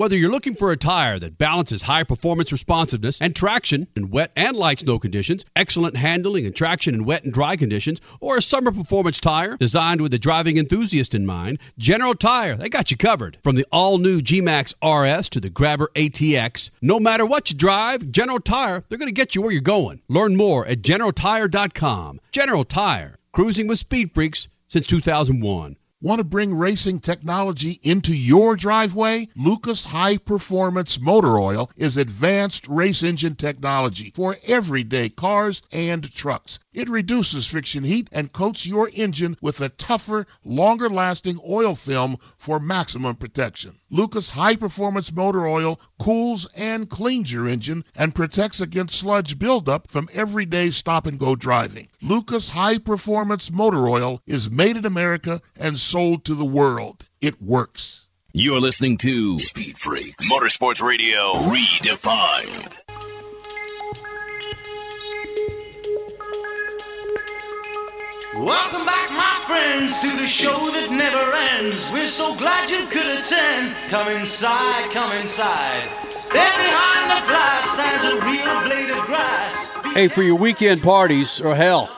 Whether you're looking for a tire that balances high performance responsiveness and traction in wet and light snow conditions, excellent handling and traction in wet and dry conditions, or a summer performance tire designed with the driving enthusiast in mind, General Tire, they got you covered. From the all new G-Max RS to the Grabber ATX, no matter what you drive, General Tire, they're going to get you where you're going. Learn more at generaltire.com. General Tire, cruising with speed freaks since 2001. Want to bring racing technology into your driveway? Lucas High Performance Motor Oil is advanced race engine technology for everyday cars and trucks. It reduces friction heat and coats your engine with a tougher, longer lasting oil film for maximum protection. Lucas High Performance Motor Oil cools and cleans your engine and protects against sludge buildup from everyday stop and go driving. Lucas High Performance Motor Oil is made in America and sold to the world. It works. You're listening to Speed Freaks Motorsports Radio Redefined. Welcome back, my friends, to the show that never ends. We're so glad you could attend. Come inside, come inside. There behind the glass stands a real blade of grass. Hey, for your weekend parties, or hell,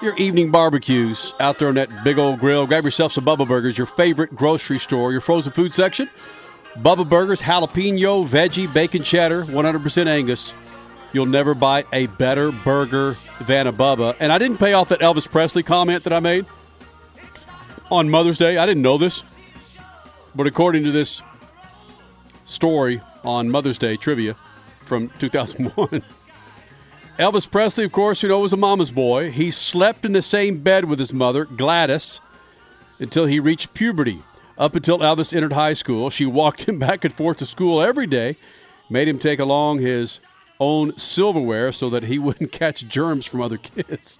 your evening barbecues out there on that big old grill, grab yourself some Bubba Burgers, your favorite grocery store, your frozen food section. Bubba Burgers, jalapeno, veggie, bacon cheddar, 100% Angus. You'll never buy a better burger than a Bubba. And I didn't pay off that Elvis Presley comment that I made on Mother's Day. I didn't know this. But according to this story on Mother's Day trivia from 2001, Elvis Presley, of course, you know, was a mama's boy. He slept in the same bed with his mother, Gladys, until he reached puberty. Up until Elvis entered high school, she walked him back and forth to school every day, made him take along his own silverware so that he wouldn't catch germs from other kids.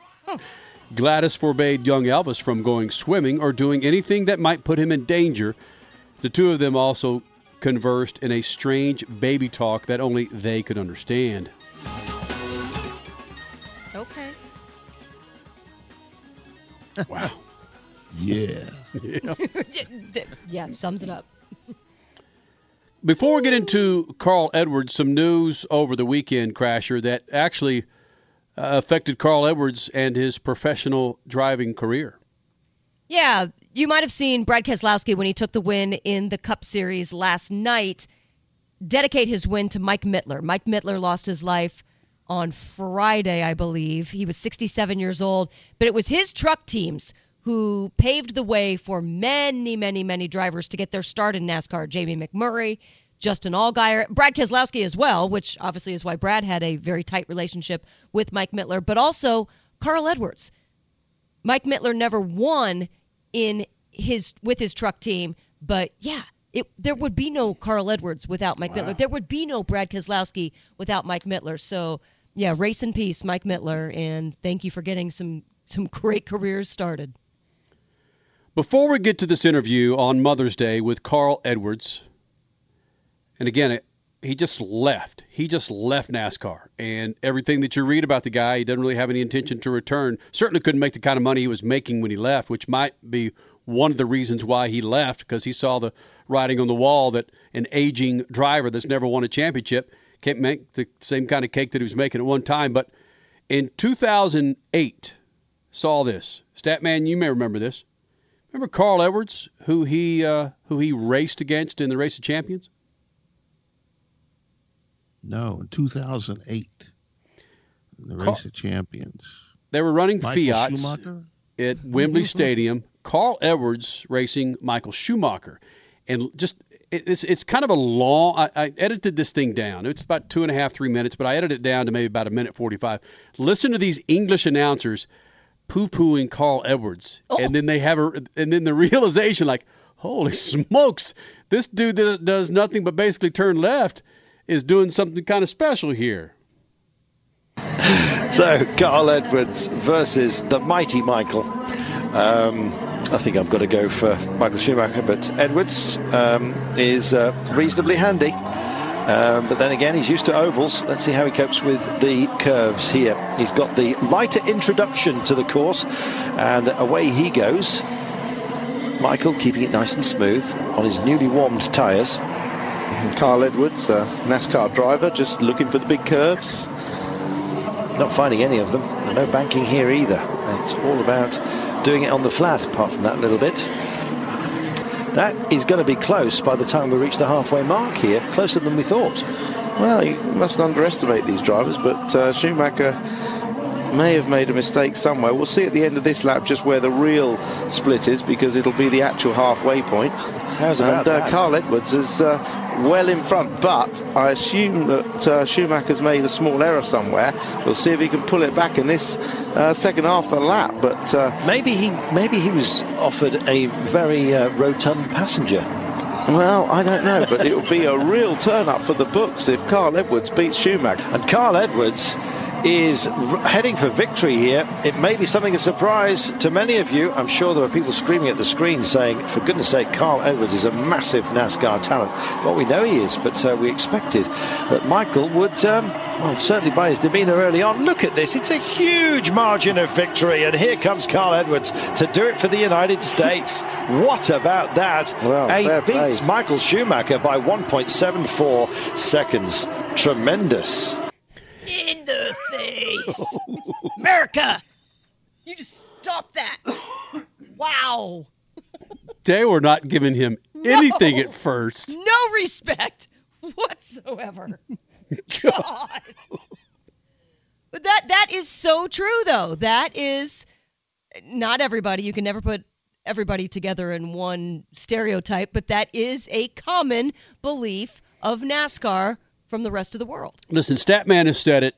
Gladys forbade young Elvis from going swimming or doing anything that might put him in danger. The two of them also conversed in a strange baby talk that only they could understand. Okay. Wow. Yeah. Yeah. yeah, sums it up. Before we get into Carl Edwards, some news over the weekend, Crasher, that actually uh, affected Carl Edwards and his professional driving career. Yeah, you might have seen Brad Keselowski when he took the win in the Cup Series last night dedicate his win to Mike Mittler. Mike Mittler lost his life on Friday, I believe. He was 67 years old, but it was his truck teams who paved the way for many, many, many drivers to get their start in NASCAR. Jamie McMurray, Justin Allgaier, Brad Keselowski as well, which obviously is why Brad had a very tight relationship with Mike Mittler, but also Carl Edwards. Mike Mittler never won in his with his truck team, but yeah, it, there would be no Carl Edwards without Mike Mittler. There would be no Brad Keselowski without Mike Mittler. So yeah, race in peace, Mike Mittler, and thank you for getting some some great careers started. Before we get to this interview on Mother's Day with Carl Edwards, and again, he just left. He just left NASCAR. And everything that you read about the guy, he doesn't really have any intention to return. Certainly couldn't make the kind of money he was making when he left, which might be one of the reasons why he left, because he saw the writing on the wall that an aging driver that's never won a championship can't make the same kind of cake that he was making at one time. But in 2008, saw this. Statman, you may remember this. Remember Carl Edwards, who he uh, who he raced against in the Race of Champions? No, in 2008, in the Carl- Race of Champions. They were running Michael Fiats Schumacher? at Wembley Stadium. Carl Edwards racing Michael Schumacher, and just it- it's it's kind of a long. I, I edited this thing down. It's about two and a half, three minutes, but I edited it down to maybe about a minute forty-five. Listen to these English announcers poo-pooing Carl Edwards, and then they have a, and then the realization like, holy smokes, this dude that does nothing but basically turn left is doing something kind of special here. So, Carl Edwards versus the mighty Michael. Um, I think I've got to go for Michael Schumacher, but Edwards um, is uh, reasonably handy. Um, but then again, he's used to ovals. Let's see how he copes with the curves here. He's got the lighter introduction to the course, and away he goes. Michael keeping it nice and smooth on his newly warmed tyres. Carl Edwards, uh, NASCAR driver, just looking for the big curves. Not finding any of them. No banking here either. It's all about doing it on the flat, apart from that little bit. That is going to be close by the time we reach the halfway mark here, closer than we thought. Well, you mustn't underestimate these drivers, but uh, Schumacher may have made a mistake somewhere. We'll see at the end of this lap just where the real split is because it'll be the actual halfway point. How's about and uh? Carl Edwards is uh, well in front, but I assume that uh, Schumacher's made a small error somewhere. We'll see if he can pull it back in this uh, second half of the lap. But uh, maybe he maybe he was offered a very uh, rotund passenger. Well, I don't know, but it will be a real turn up for the books if Carl Edwards beats Schumacher. And Carl Edwards is heading for victory here. It may be something of a surprise to many of you. I'm sure there are people screaming at the screen saying, for goodness sake, Carl Edwards is a massive NASCAR talent. Well, we know he is, but uh, we expected that Michael would, um, well, certainly by his demeanour early on. Look at this. It's a huge margin of victory. And here comes Carl Edwards to do it for the United States. What about that? Well, he beats play. Michael Schumacher by 1.74 seconds. Tremendous. In the face. America! You just stop that. Wow. They were not giving him anything at first. No respect whatsoever. God. But that that is so true though. That is not everybody. You can never put everybody together in one stereotype, but that is a common belief of NASCAR from the rest of the world. Listen, Statman has said it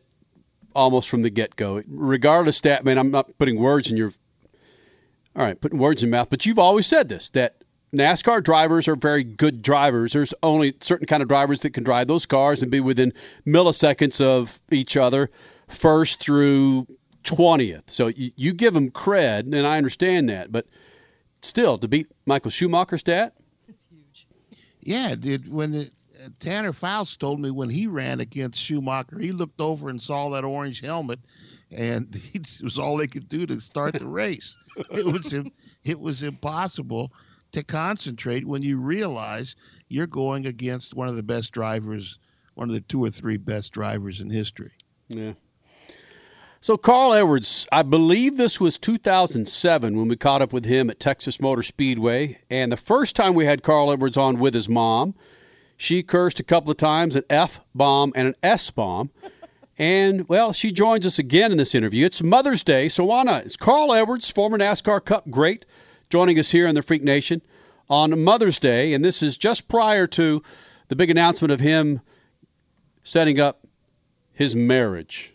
almost from the get-go. Regardless, Statman, I'm not putting words in your all right, putting words in your mouth, but you've always said this that NASCAR drivers are very good drivers. There's only certain kind of drivers that can drive those cars and be within milliseconds of each other, first through 20th. So you, you give them cred, and I understand that, but still, to beat Michael Schumacher stat, It's huge. Yeah, dude. When it, Tanner Foust told me when he ran against Schumacher, he looked over and saw that orange helmet, and it was all they could do to start the race. It was it was impossible to concentrate when you realize you're going against one of the best drivers, one of the two or three best drivers in history. Yeah. So Carl Edwards, I believe this was 2007 when we caught up with him at Texas Motor Speedway, and the first time we had Carl Edwards on with his mom, she cursed a couple of times an F bomb and an S bomb. And well, she joins us again in this interview. It's Mother's Day, so why not? It's Carl Edwards, former NASCAR Cup great, joining us here in the Freak Nation on Mother's Day, and this is just prior to the big announcement of him setting up his marriage.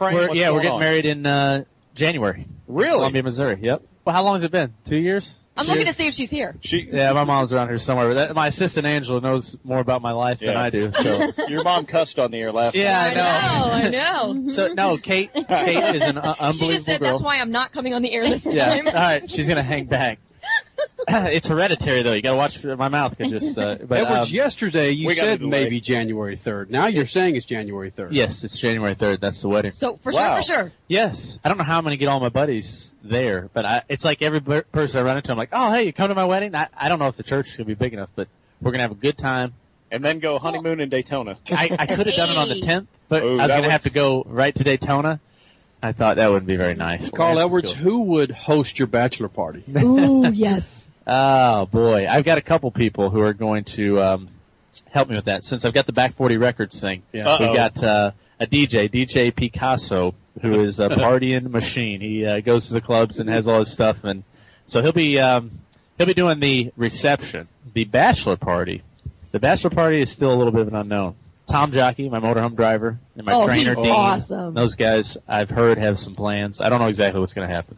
We're, yeah, we're getting on? married in uh, January. Really? Columbia, Missouri. Yep. Well, how long has it been? Two years? I'm looking to see if she's here. She, yeah, my mom's around here somewhere. But that, my assistant Angela knows more about my life than I do. So Your mom cussed on the air last Yeah, night. I know. I know. So no, Kate. Kate is an uh, unbelievable She just said girl. that's why I'm not coming on the air this yeah. All right, she's gonna hang back. it's hereditary though. You gotta watch. My mouth can just. Uh, but, Edwards, um, yesterday you said maybe January 3rd. Now you're saying it's January 3rd. Yes, it's January third. That's the wedding. So for Wow. sure, for sure. Yes, I don't know how I'm gonna get all my buddies there, but I, it's like every per- person I run into, I'm like, oh hey, you come to my wedding? I, I don't know if the church is gonna be big enough, but we're gonna have a good time. And then go honeymoon in Daytona. I, I could have done it on the 10th, but Ooh, I was gonna would- have to go right to Daytona. I thought that wouldn't be very nice. Carl Let's Edwards, who would host your bachelor party? Ooh, yes. Oh boy, I've got a couple people who are going to um, help me with that. Since I've got the Back 40 Records thing, Yeah. we've got uh, a DJ, DJ Picasso, who is a partying machine. He uh, goes to the clubs and has all his stuff, and so he'll be um, he'll be doing the reception, the bachelor party. The bachelor party is still a little bit of an unknown. Tom Jockey, my motorhome driver, and my Oh, trainer Dean. awesome. Those guys, I've heard have some plans. I don't know exactly what's going to happen.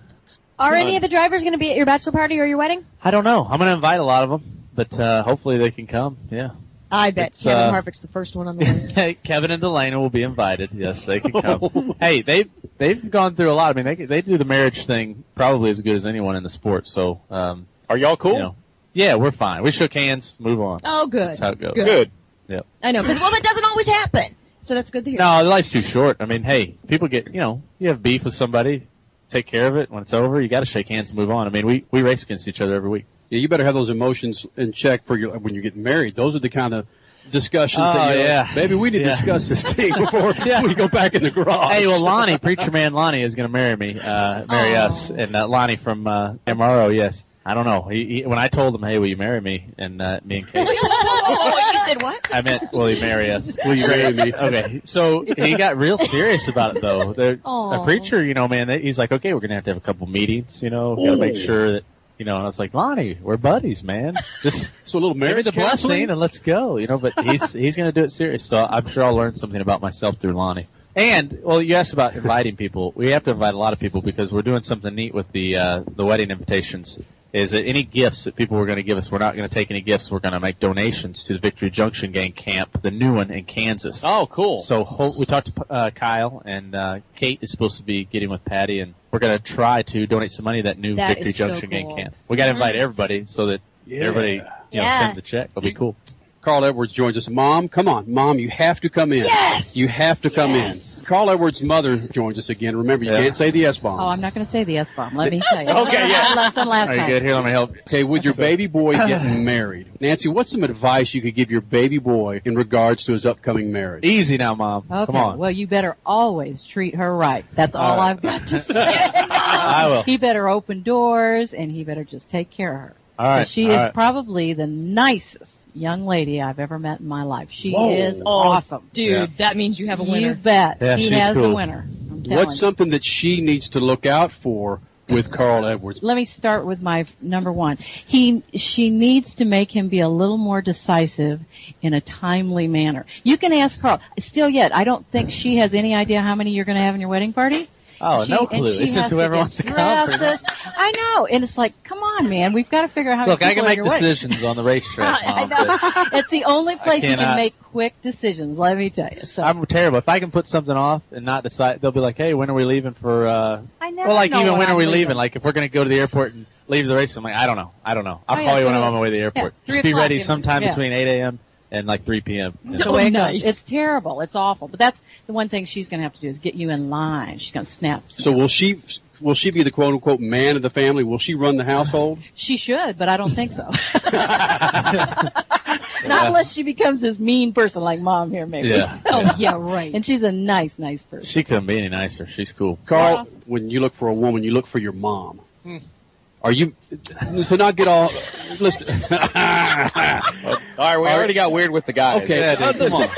Are any of the drivers going to be at your bachelor party or your wedding? I don't know. I'm going to invite a lot of them, but uh, hopefully they can come. Yeah. I bet It's, Kevin uh, Harvick's the first one on the list. Hey, Kevin and Delana will be invited. Yes, they can come. hey, they've they've gone through a lot. I mean, they they do the marriage thing probably as good as anyone in the sport. So, um, are y'all cool? You know, yeah, we're fine. We shook hands, move on. Oh, good. That's how it goes. Good. Yep. I know, because well, that doesn't always happen. So that's good to hear. No, life's too short. I mean, hey, people get you know, you have beef with somebody, take care of it. When it's over, you got to shake hands and move on. I mean, we we race against each other every week. Yeah, you better have those emotions in check for your when you get married. Those are the kind of discussions Oh, that you yeah. maybe we need to Yeah. discuss this thing before we go back in the garage. Hey, well, Lonnie, preacher man Lonnie is going to marry me, uh, marry us, and uh, Lonnie from uh, MRO. Yes, I don't know. He, he, when I told him, "Hey, will you marry me?" and uh, me and Kate, oh, you said what? I meant, "Will you marry us?" Will you marry me? Okay, so he got real serious about it, though. The, Aw. a preacher, you know, man, he's like, "Okay, we're going to have to have a couple meetings. You know, We've got to make sure that." You know, and I was like, Lonnie, we're buddies, man. Just so a little give me marriage the blessing and let's go. You know, but he's he's going to do it serious. So I'm sure I'll learn something about myself through Lonnie. And well, you asked about inviting people. We have to invite a lot of people because we're doing something neat with the uh, the wedding invitations. Is that any gifts that people were going to give us? We're not going to take any gifts. We're going to make donations to the Victory Junction Gang camp, the new one in Kansas. Oh, cool. So we talked to uh, Kyle and uh, Kate is supposed to be getting with Patty, and we're going to try to donate some money to that new That Victory is so Junction Gang camp. We got to invite Mhm. everybody so that Yeah. everybody you know Yeah. sends a check. It'll be cool. Carl Edwards joins us. Mom, come on, Mom, you have to come in. Yes! You have to come Yes. in. Carl Edwards' mother joins us again. Remember, you Yeah. can't say the S bomb. Oh, I'm not going to say the S bomb. Let me tell you. Okay, yeah. Lesson last Are night. good? Here, let me help. Okay, with your baby boy getting married, Nancy, what's some advice you could give your baby boy in regards to his upcoming marriage? Easy now, Mom. Okay. Come on. Well, you better always treat her right. That's all, All right. I've got to say. I will. He better open doors and he better just take care of her. All right. 'Cause She all is right. probably the nicest young lady I've ever met in my life. She Whoa. is Oh, awesome. Dude, Yeah. that means you have a winner. You bet. Yeah, he she's has a winner. I'm What's you. something that she needs to look out for with Carl Edwards? Let me start with my number one. He, she needs to make him be a little more decisive in a timely manner. You can ask Carl. Still yet, I don't think she has any idea how many you're going to have in your wedding party. Oh, She- no clue. It's just whoever wants to come. I know, and it's like, come on, man, we've got to figure out how. To Look, many I can make at your wedding. decisions on the racetrack, I Mom. but know. It's the only place you can make quick decisions. Let me tell you. So I'm terrible. If I can put something off and not decide, they'll be like, "Hey, when are we leaving for?" uh I never Well, like even when when are we leaving. leaving? Like if we're gonna go to the airport and leave the race, I'm like, I don't know. I don't know. I'll Oh, call yeah, you when I'm on my way to the airport. yeah, Just be ready sometime yeah. between 8 a.m. and like 3 p.m. That's the way it nice. goes. It's terrible. It's awful. But that's the one thing she's going to have to do is get you in line. She's going to snap. So will she will she be the quote unquote man of the family? Will she run the household? She should, but I don't think so. Not unless she becomes this mean person like mom here, maybe. Yeah. oh yeah, right. And she's a nice, nice person. She couldn't be any nicer. She's cool. Carl, when you look for a woman, you look for your mom. Hmm. Are you to not get all listen? All right, we already got weird with the guys. Okay, Yeah, uh, come listen,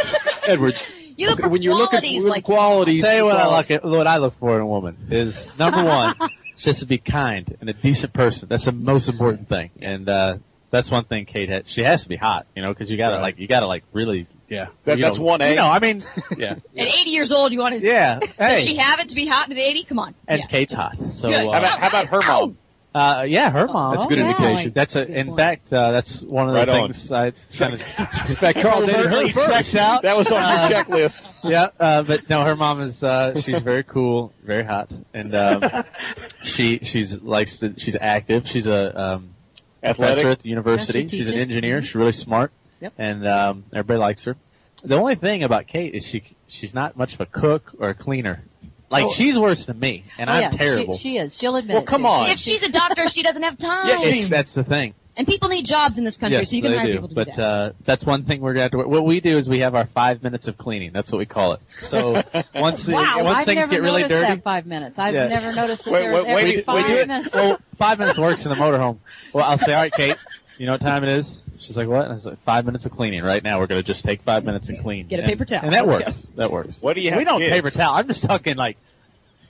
Edwards. You look for when you're looking qualities for like qualities, Tell you what I look at, what I look for in a woman is number one, just to be kind and a decent person. That's the most important thing, and uh, that's one thing Kate had. She has to be hot, you know, because you gotta Right. like you gotta like really. Yeah, That- that's know, one A. You know, I mean, yeah, At 80 years old, you want to. yeah. Does she have it to be hot at 80? Come on. and yeah. Kate's hot, so uh, How about how about her mom? Uh, yeah, her mom. That's a good Oh, yeah. indication. That's a. Good In point. fact, uh, that's one of the Right on. things I kind of. In fact, Carl dated her Overtly first. out. That was on Uh, your checklist. yeah, uh, but no, her mom is. Uh, she's very cool, very hot, and um, she she's likes to, she's active. She's a um, professor Athletic. at the university. Yeah, she she's an engineer. She's really smart, Yep. and um, everybody likes her. The only thing about Kate is she she's not much of a cook or a cleaner. Like Oh. she's worse than me, and Oh, I'm yeah, terrible. She, she is. She'll admit Well, come too. on. If she's a doctor, she doesn't have time. yeah, it's, that's the thing. and people need jobs in this country, yes, so you can they hire do. people to but do that. uh, that's one thing we're gonna have to. What we do is we have our five minutes of cleaning. That's what we call it. So once the- Wow, once I've things never get really noticed dirty, that five minutes. I've Yeah. never noticed that Wait, there wait, every wait, five minutes. well, five minutes works in the motorhome. Well, I'll say, all right, Kate, you know what time it is? She's like, what? And I was like, five minutes of cleaning right now. We're gonna just take five minutes and clean. Get a And- paper towel. and that Let's works. That works. What do you have We don't kids? paper towel. I'm just talking like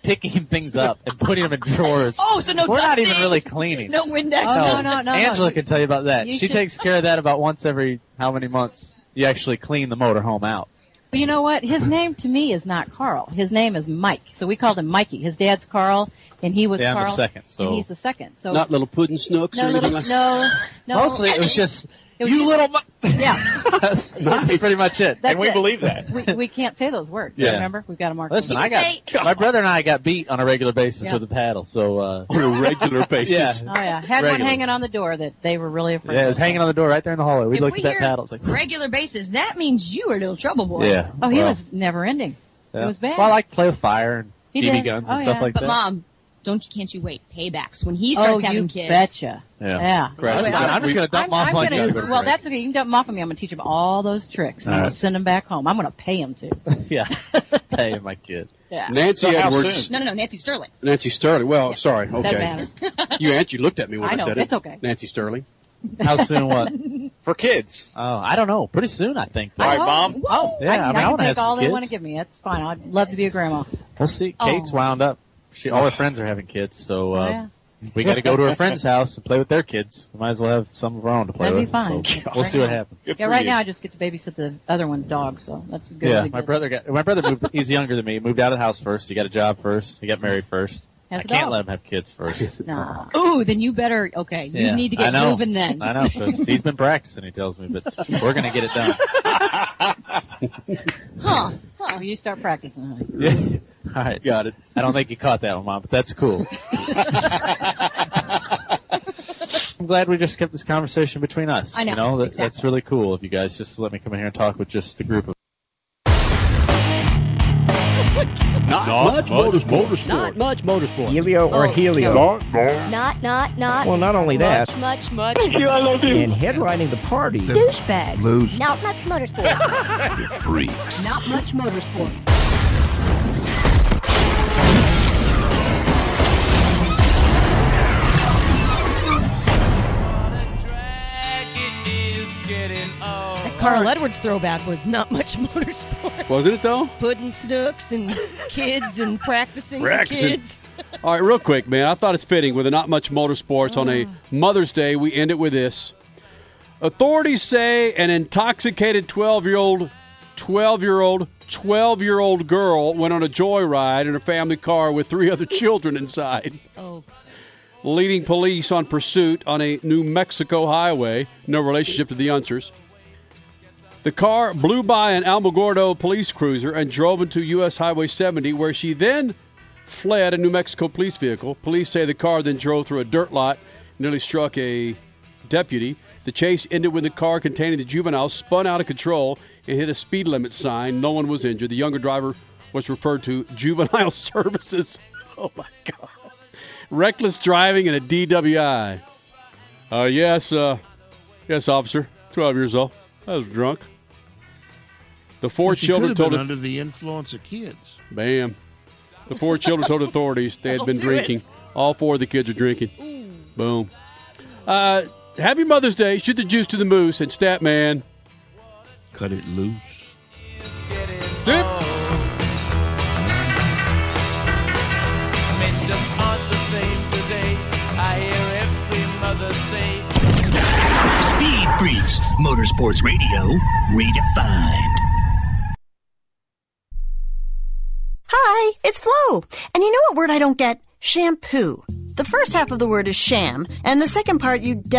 picking things up and putting them in drawers. oh, so no We're not even really cleaning. No Windex. Oh, no, no, no, Angela no. can tell you about that. You she should- takes care of that about once every how many months you actually clean the motorhome out. But you know what? His name to me is not Carl. His name is Mike. So we called him Mikey. His dad's Carl, and he was Yeah, I'm the second, so- and he's the second. So Not little pudding snooks no or anything little like no no. Mostly it was just you little. Yeah. that's, that's pretty much it. That's and we it. Believe that. We, we can't say those words. Yeah. Remember, we've got to mark. Listen. I got my brother and I got beat on a regular basis Yeah. with a paddle. So uh, on a regular basis. Oh yeah, had one hanging on the door that they were really afraid. Of. Yeah, it of. was hanging on the door right there in the hallway. We If looked we at that paddle. It's like, regular basis, that means you are a little trouble boy. yeah. Oh, he well, was never ending. yeah. It was bad. Well, I like to play with fire and He BB did. guns Oh, and stuff yeah. like But that. mom, don't you can't you wait paybacks when he starts oh, having you kids? betcha. Yeah. Yeah. Crash. Wait, I'm just gonna dump I'm, off I'm on gonna, you. Go to Well, that's okay. You can dump them off on me. I'm gonna teach him all those tricks, and All I'm right. gonna send him back home. I'm gonna pay him to. yeah. hey, my kid. Yeah. Nancy So Edwards. No, no, no, Nancy Sterling. Nancy Sterling. Well, sorry. Doesn't Okay. You and you looked at me when I I, know, said it's okay. Nancy Sterling. How soon? What? For kids. Oh, I don't know. Pretty soon, I think. All right, Oh, mom. Oh, Yeah, I, I mean, I can wanna take all some they want to give me. It's fine. I'd love to be a grandma. We'll see. Oh. Kate's wound up. She, all her friends are having kids, so uh, Oh, yeah. we got to go to her friend's house and play with their kids. We might as well have some of our own to play That'd be with. fine. So Yeah. we'll see what happens. Good Yeah, right you. now I just get to babysit the other one's dog, so that's as good as Yeah, it my brother got. My brother moved. He's younger than me. He moved out of the house first. He got a job first. He got married first. Has I a can't dog. let him have kids first. Nah. Ooh, then you better. Okay, you Yeah, need to get moving then. I know because he's been practicing. He tells me, but we're gonna get it done. Huh? Oh, you start practicing, honey. Yeah. All right, got it. I don't think you caught that one, mom, but that's cool. I'm glad we just kept this conversation between us. I know, You know, that, exactly. that's really cool of you guys just let me come in here and talk with just the group of. Not, much motorsport. Not much motorsport. Helio or Oh, Helio. Not, not, not. Well, not only that, Much, much, much. Thank you, I love you. And headlining the party, Douchebags. Loose. Not much motorsports. The freaks. not much motorsports. That Carl Edwards throwback was not much motorsport. Wasn't it though? Putting snooks and kids and practicing for Practicing. kids. All right, real quick, man. I thought it's fitting with a not much motorsports on a Ah. Mother's Day. We end it with this. Authorities say an intoxicated 12-year-old, 12-year-old, 12-year-old girl went on a joyride in a family car with three other children inside, Oh, leading police on pursuit on a New Mexico highway. No relationship to the Unsers. The car blew by an Alamogordo police cruiser and drove into U.S. Highway 70, where she then fled a New Mexico police vehicle. Police say the car then drove through a dirt lot, nearly struck a deputy. The chase ended when the car containing the juvenile spun out of control and hit a speed limit sign. No one was injured. The younger driver was referred to juvenile services. Oh my God! Reckless driving and a DWI. Uh, yes, uh, yes, officer. 12 years old. I was drunk. The four She children could have told been us. under the influence of kids. Bam. The four children told authorities they had been drinking. it. All four of the kids are drinking. Boom. Uh, happy Mother's Day. Shoot the juice to the moose and stat man. Cut it loose. Dip. Men just aren't the same today. I hear every mother say. Speed Freaks, Motorsports Radio, redefined. Hi, it's Flo. And you know what word I don't get? Shampoo. The first half of the word is sham, and the second part you definitely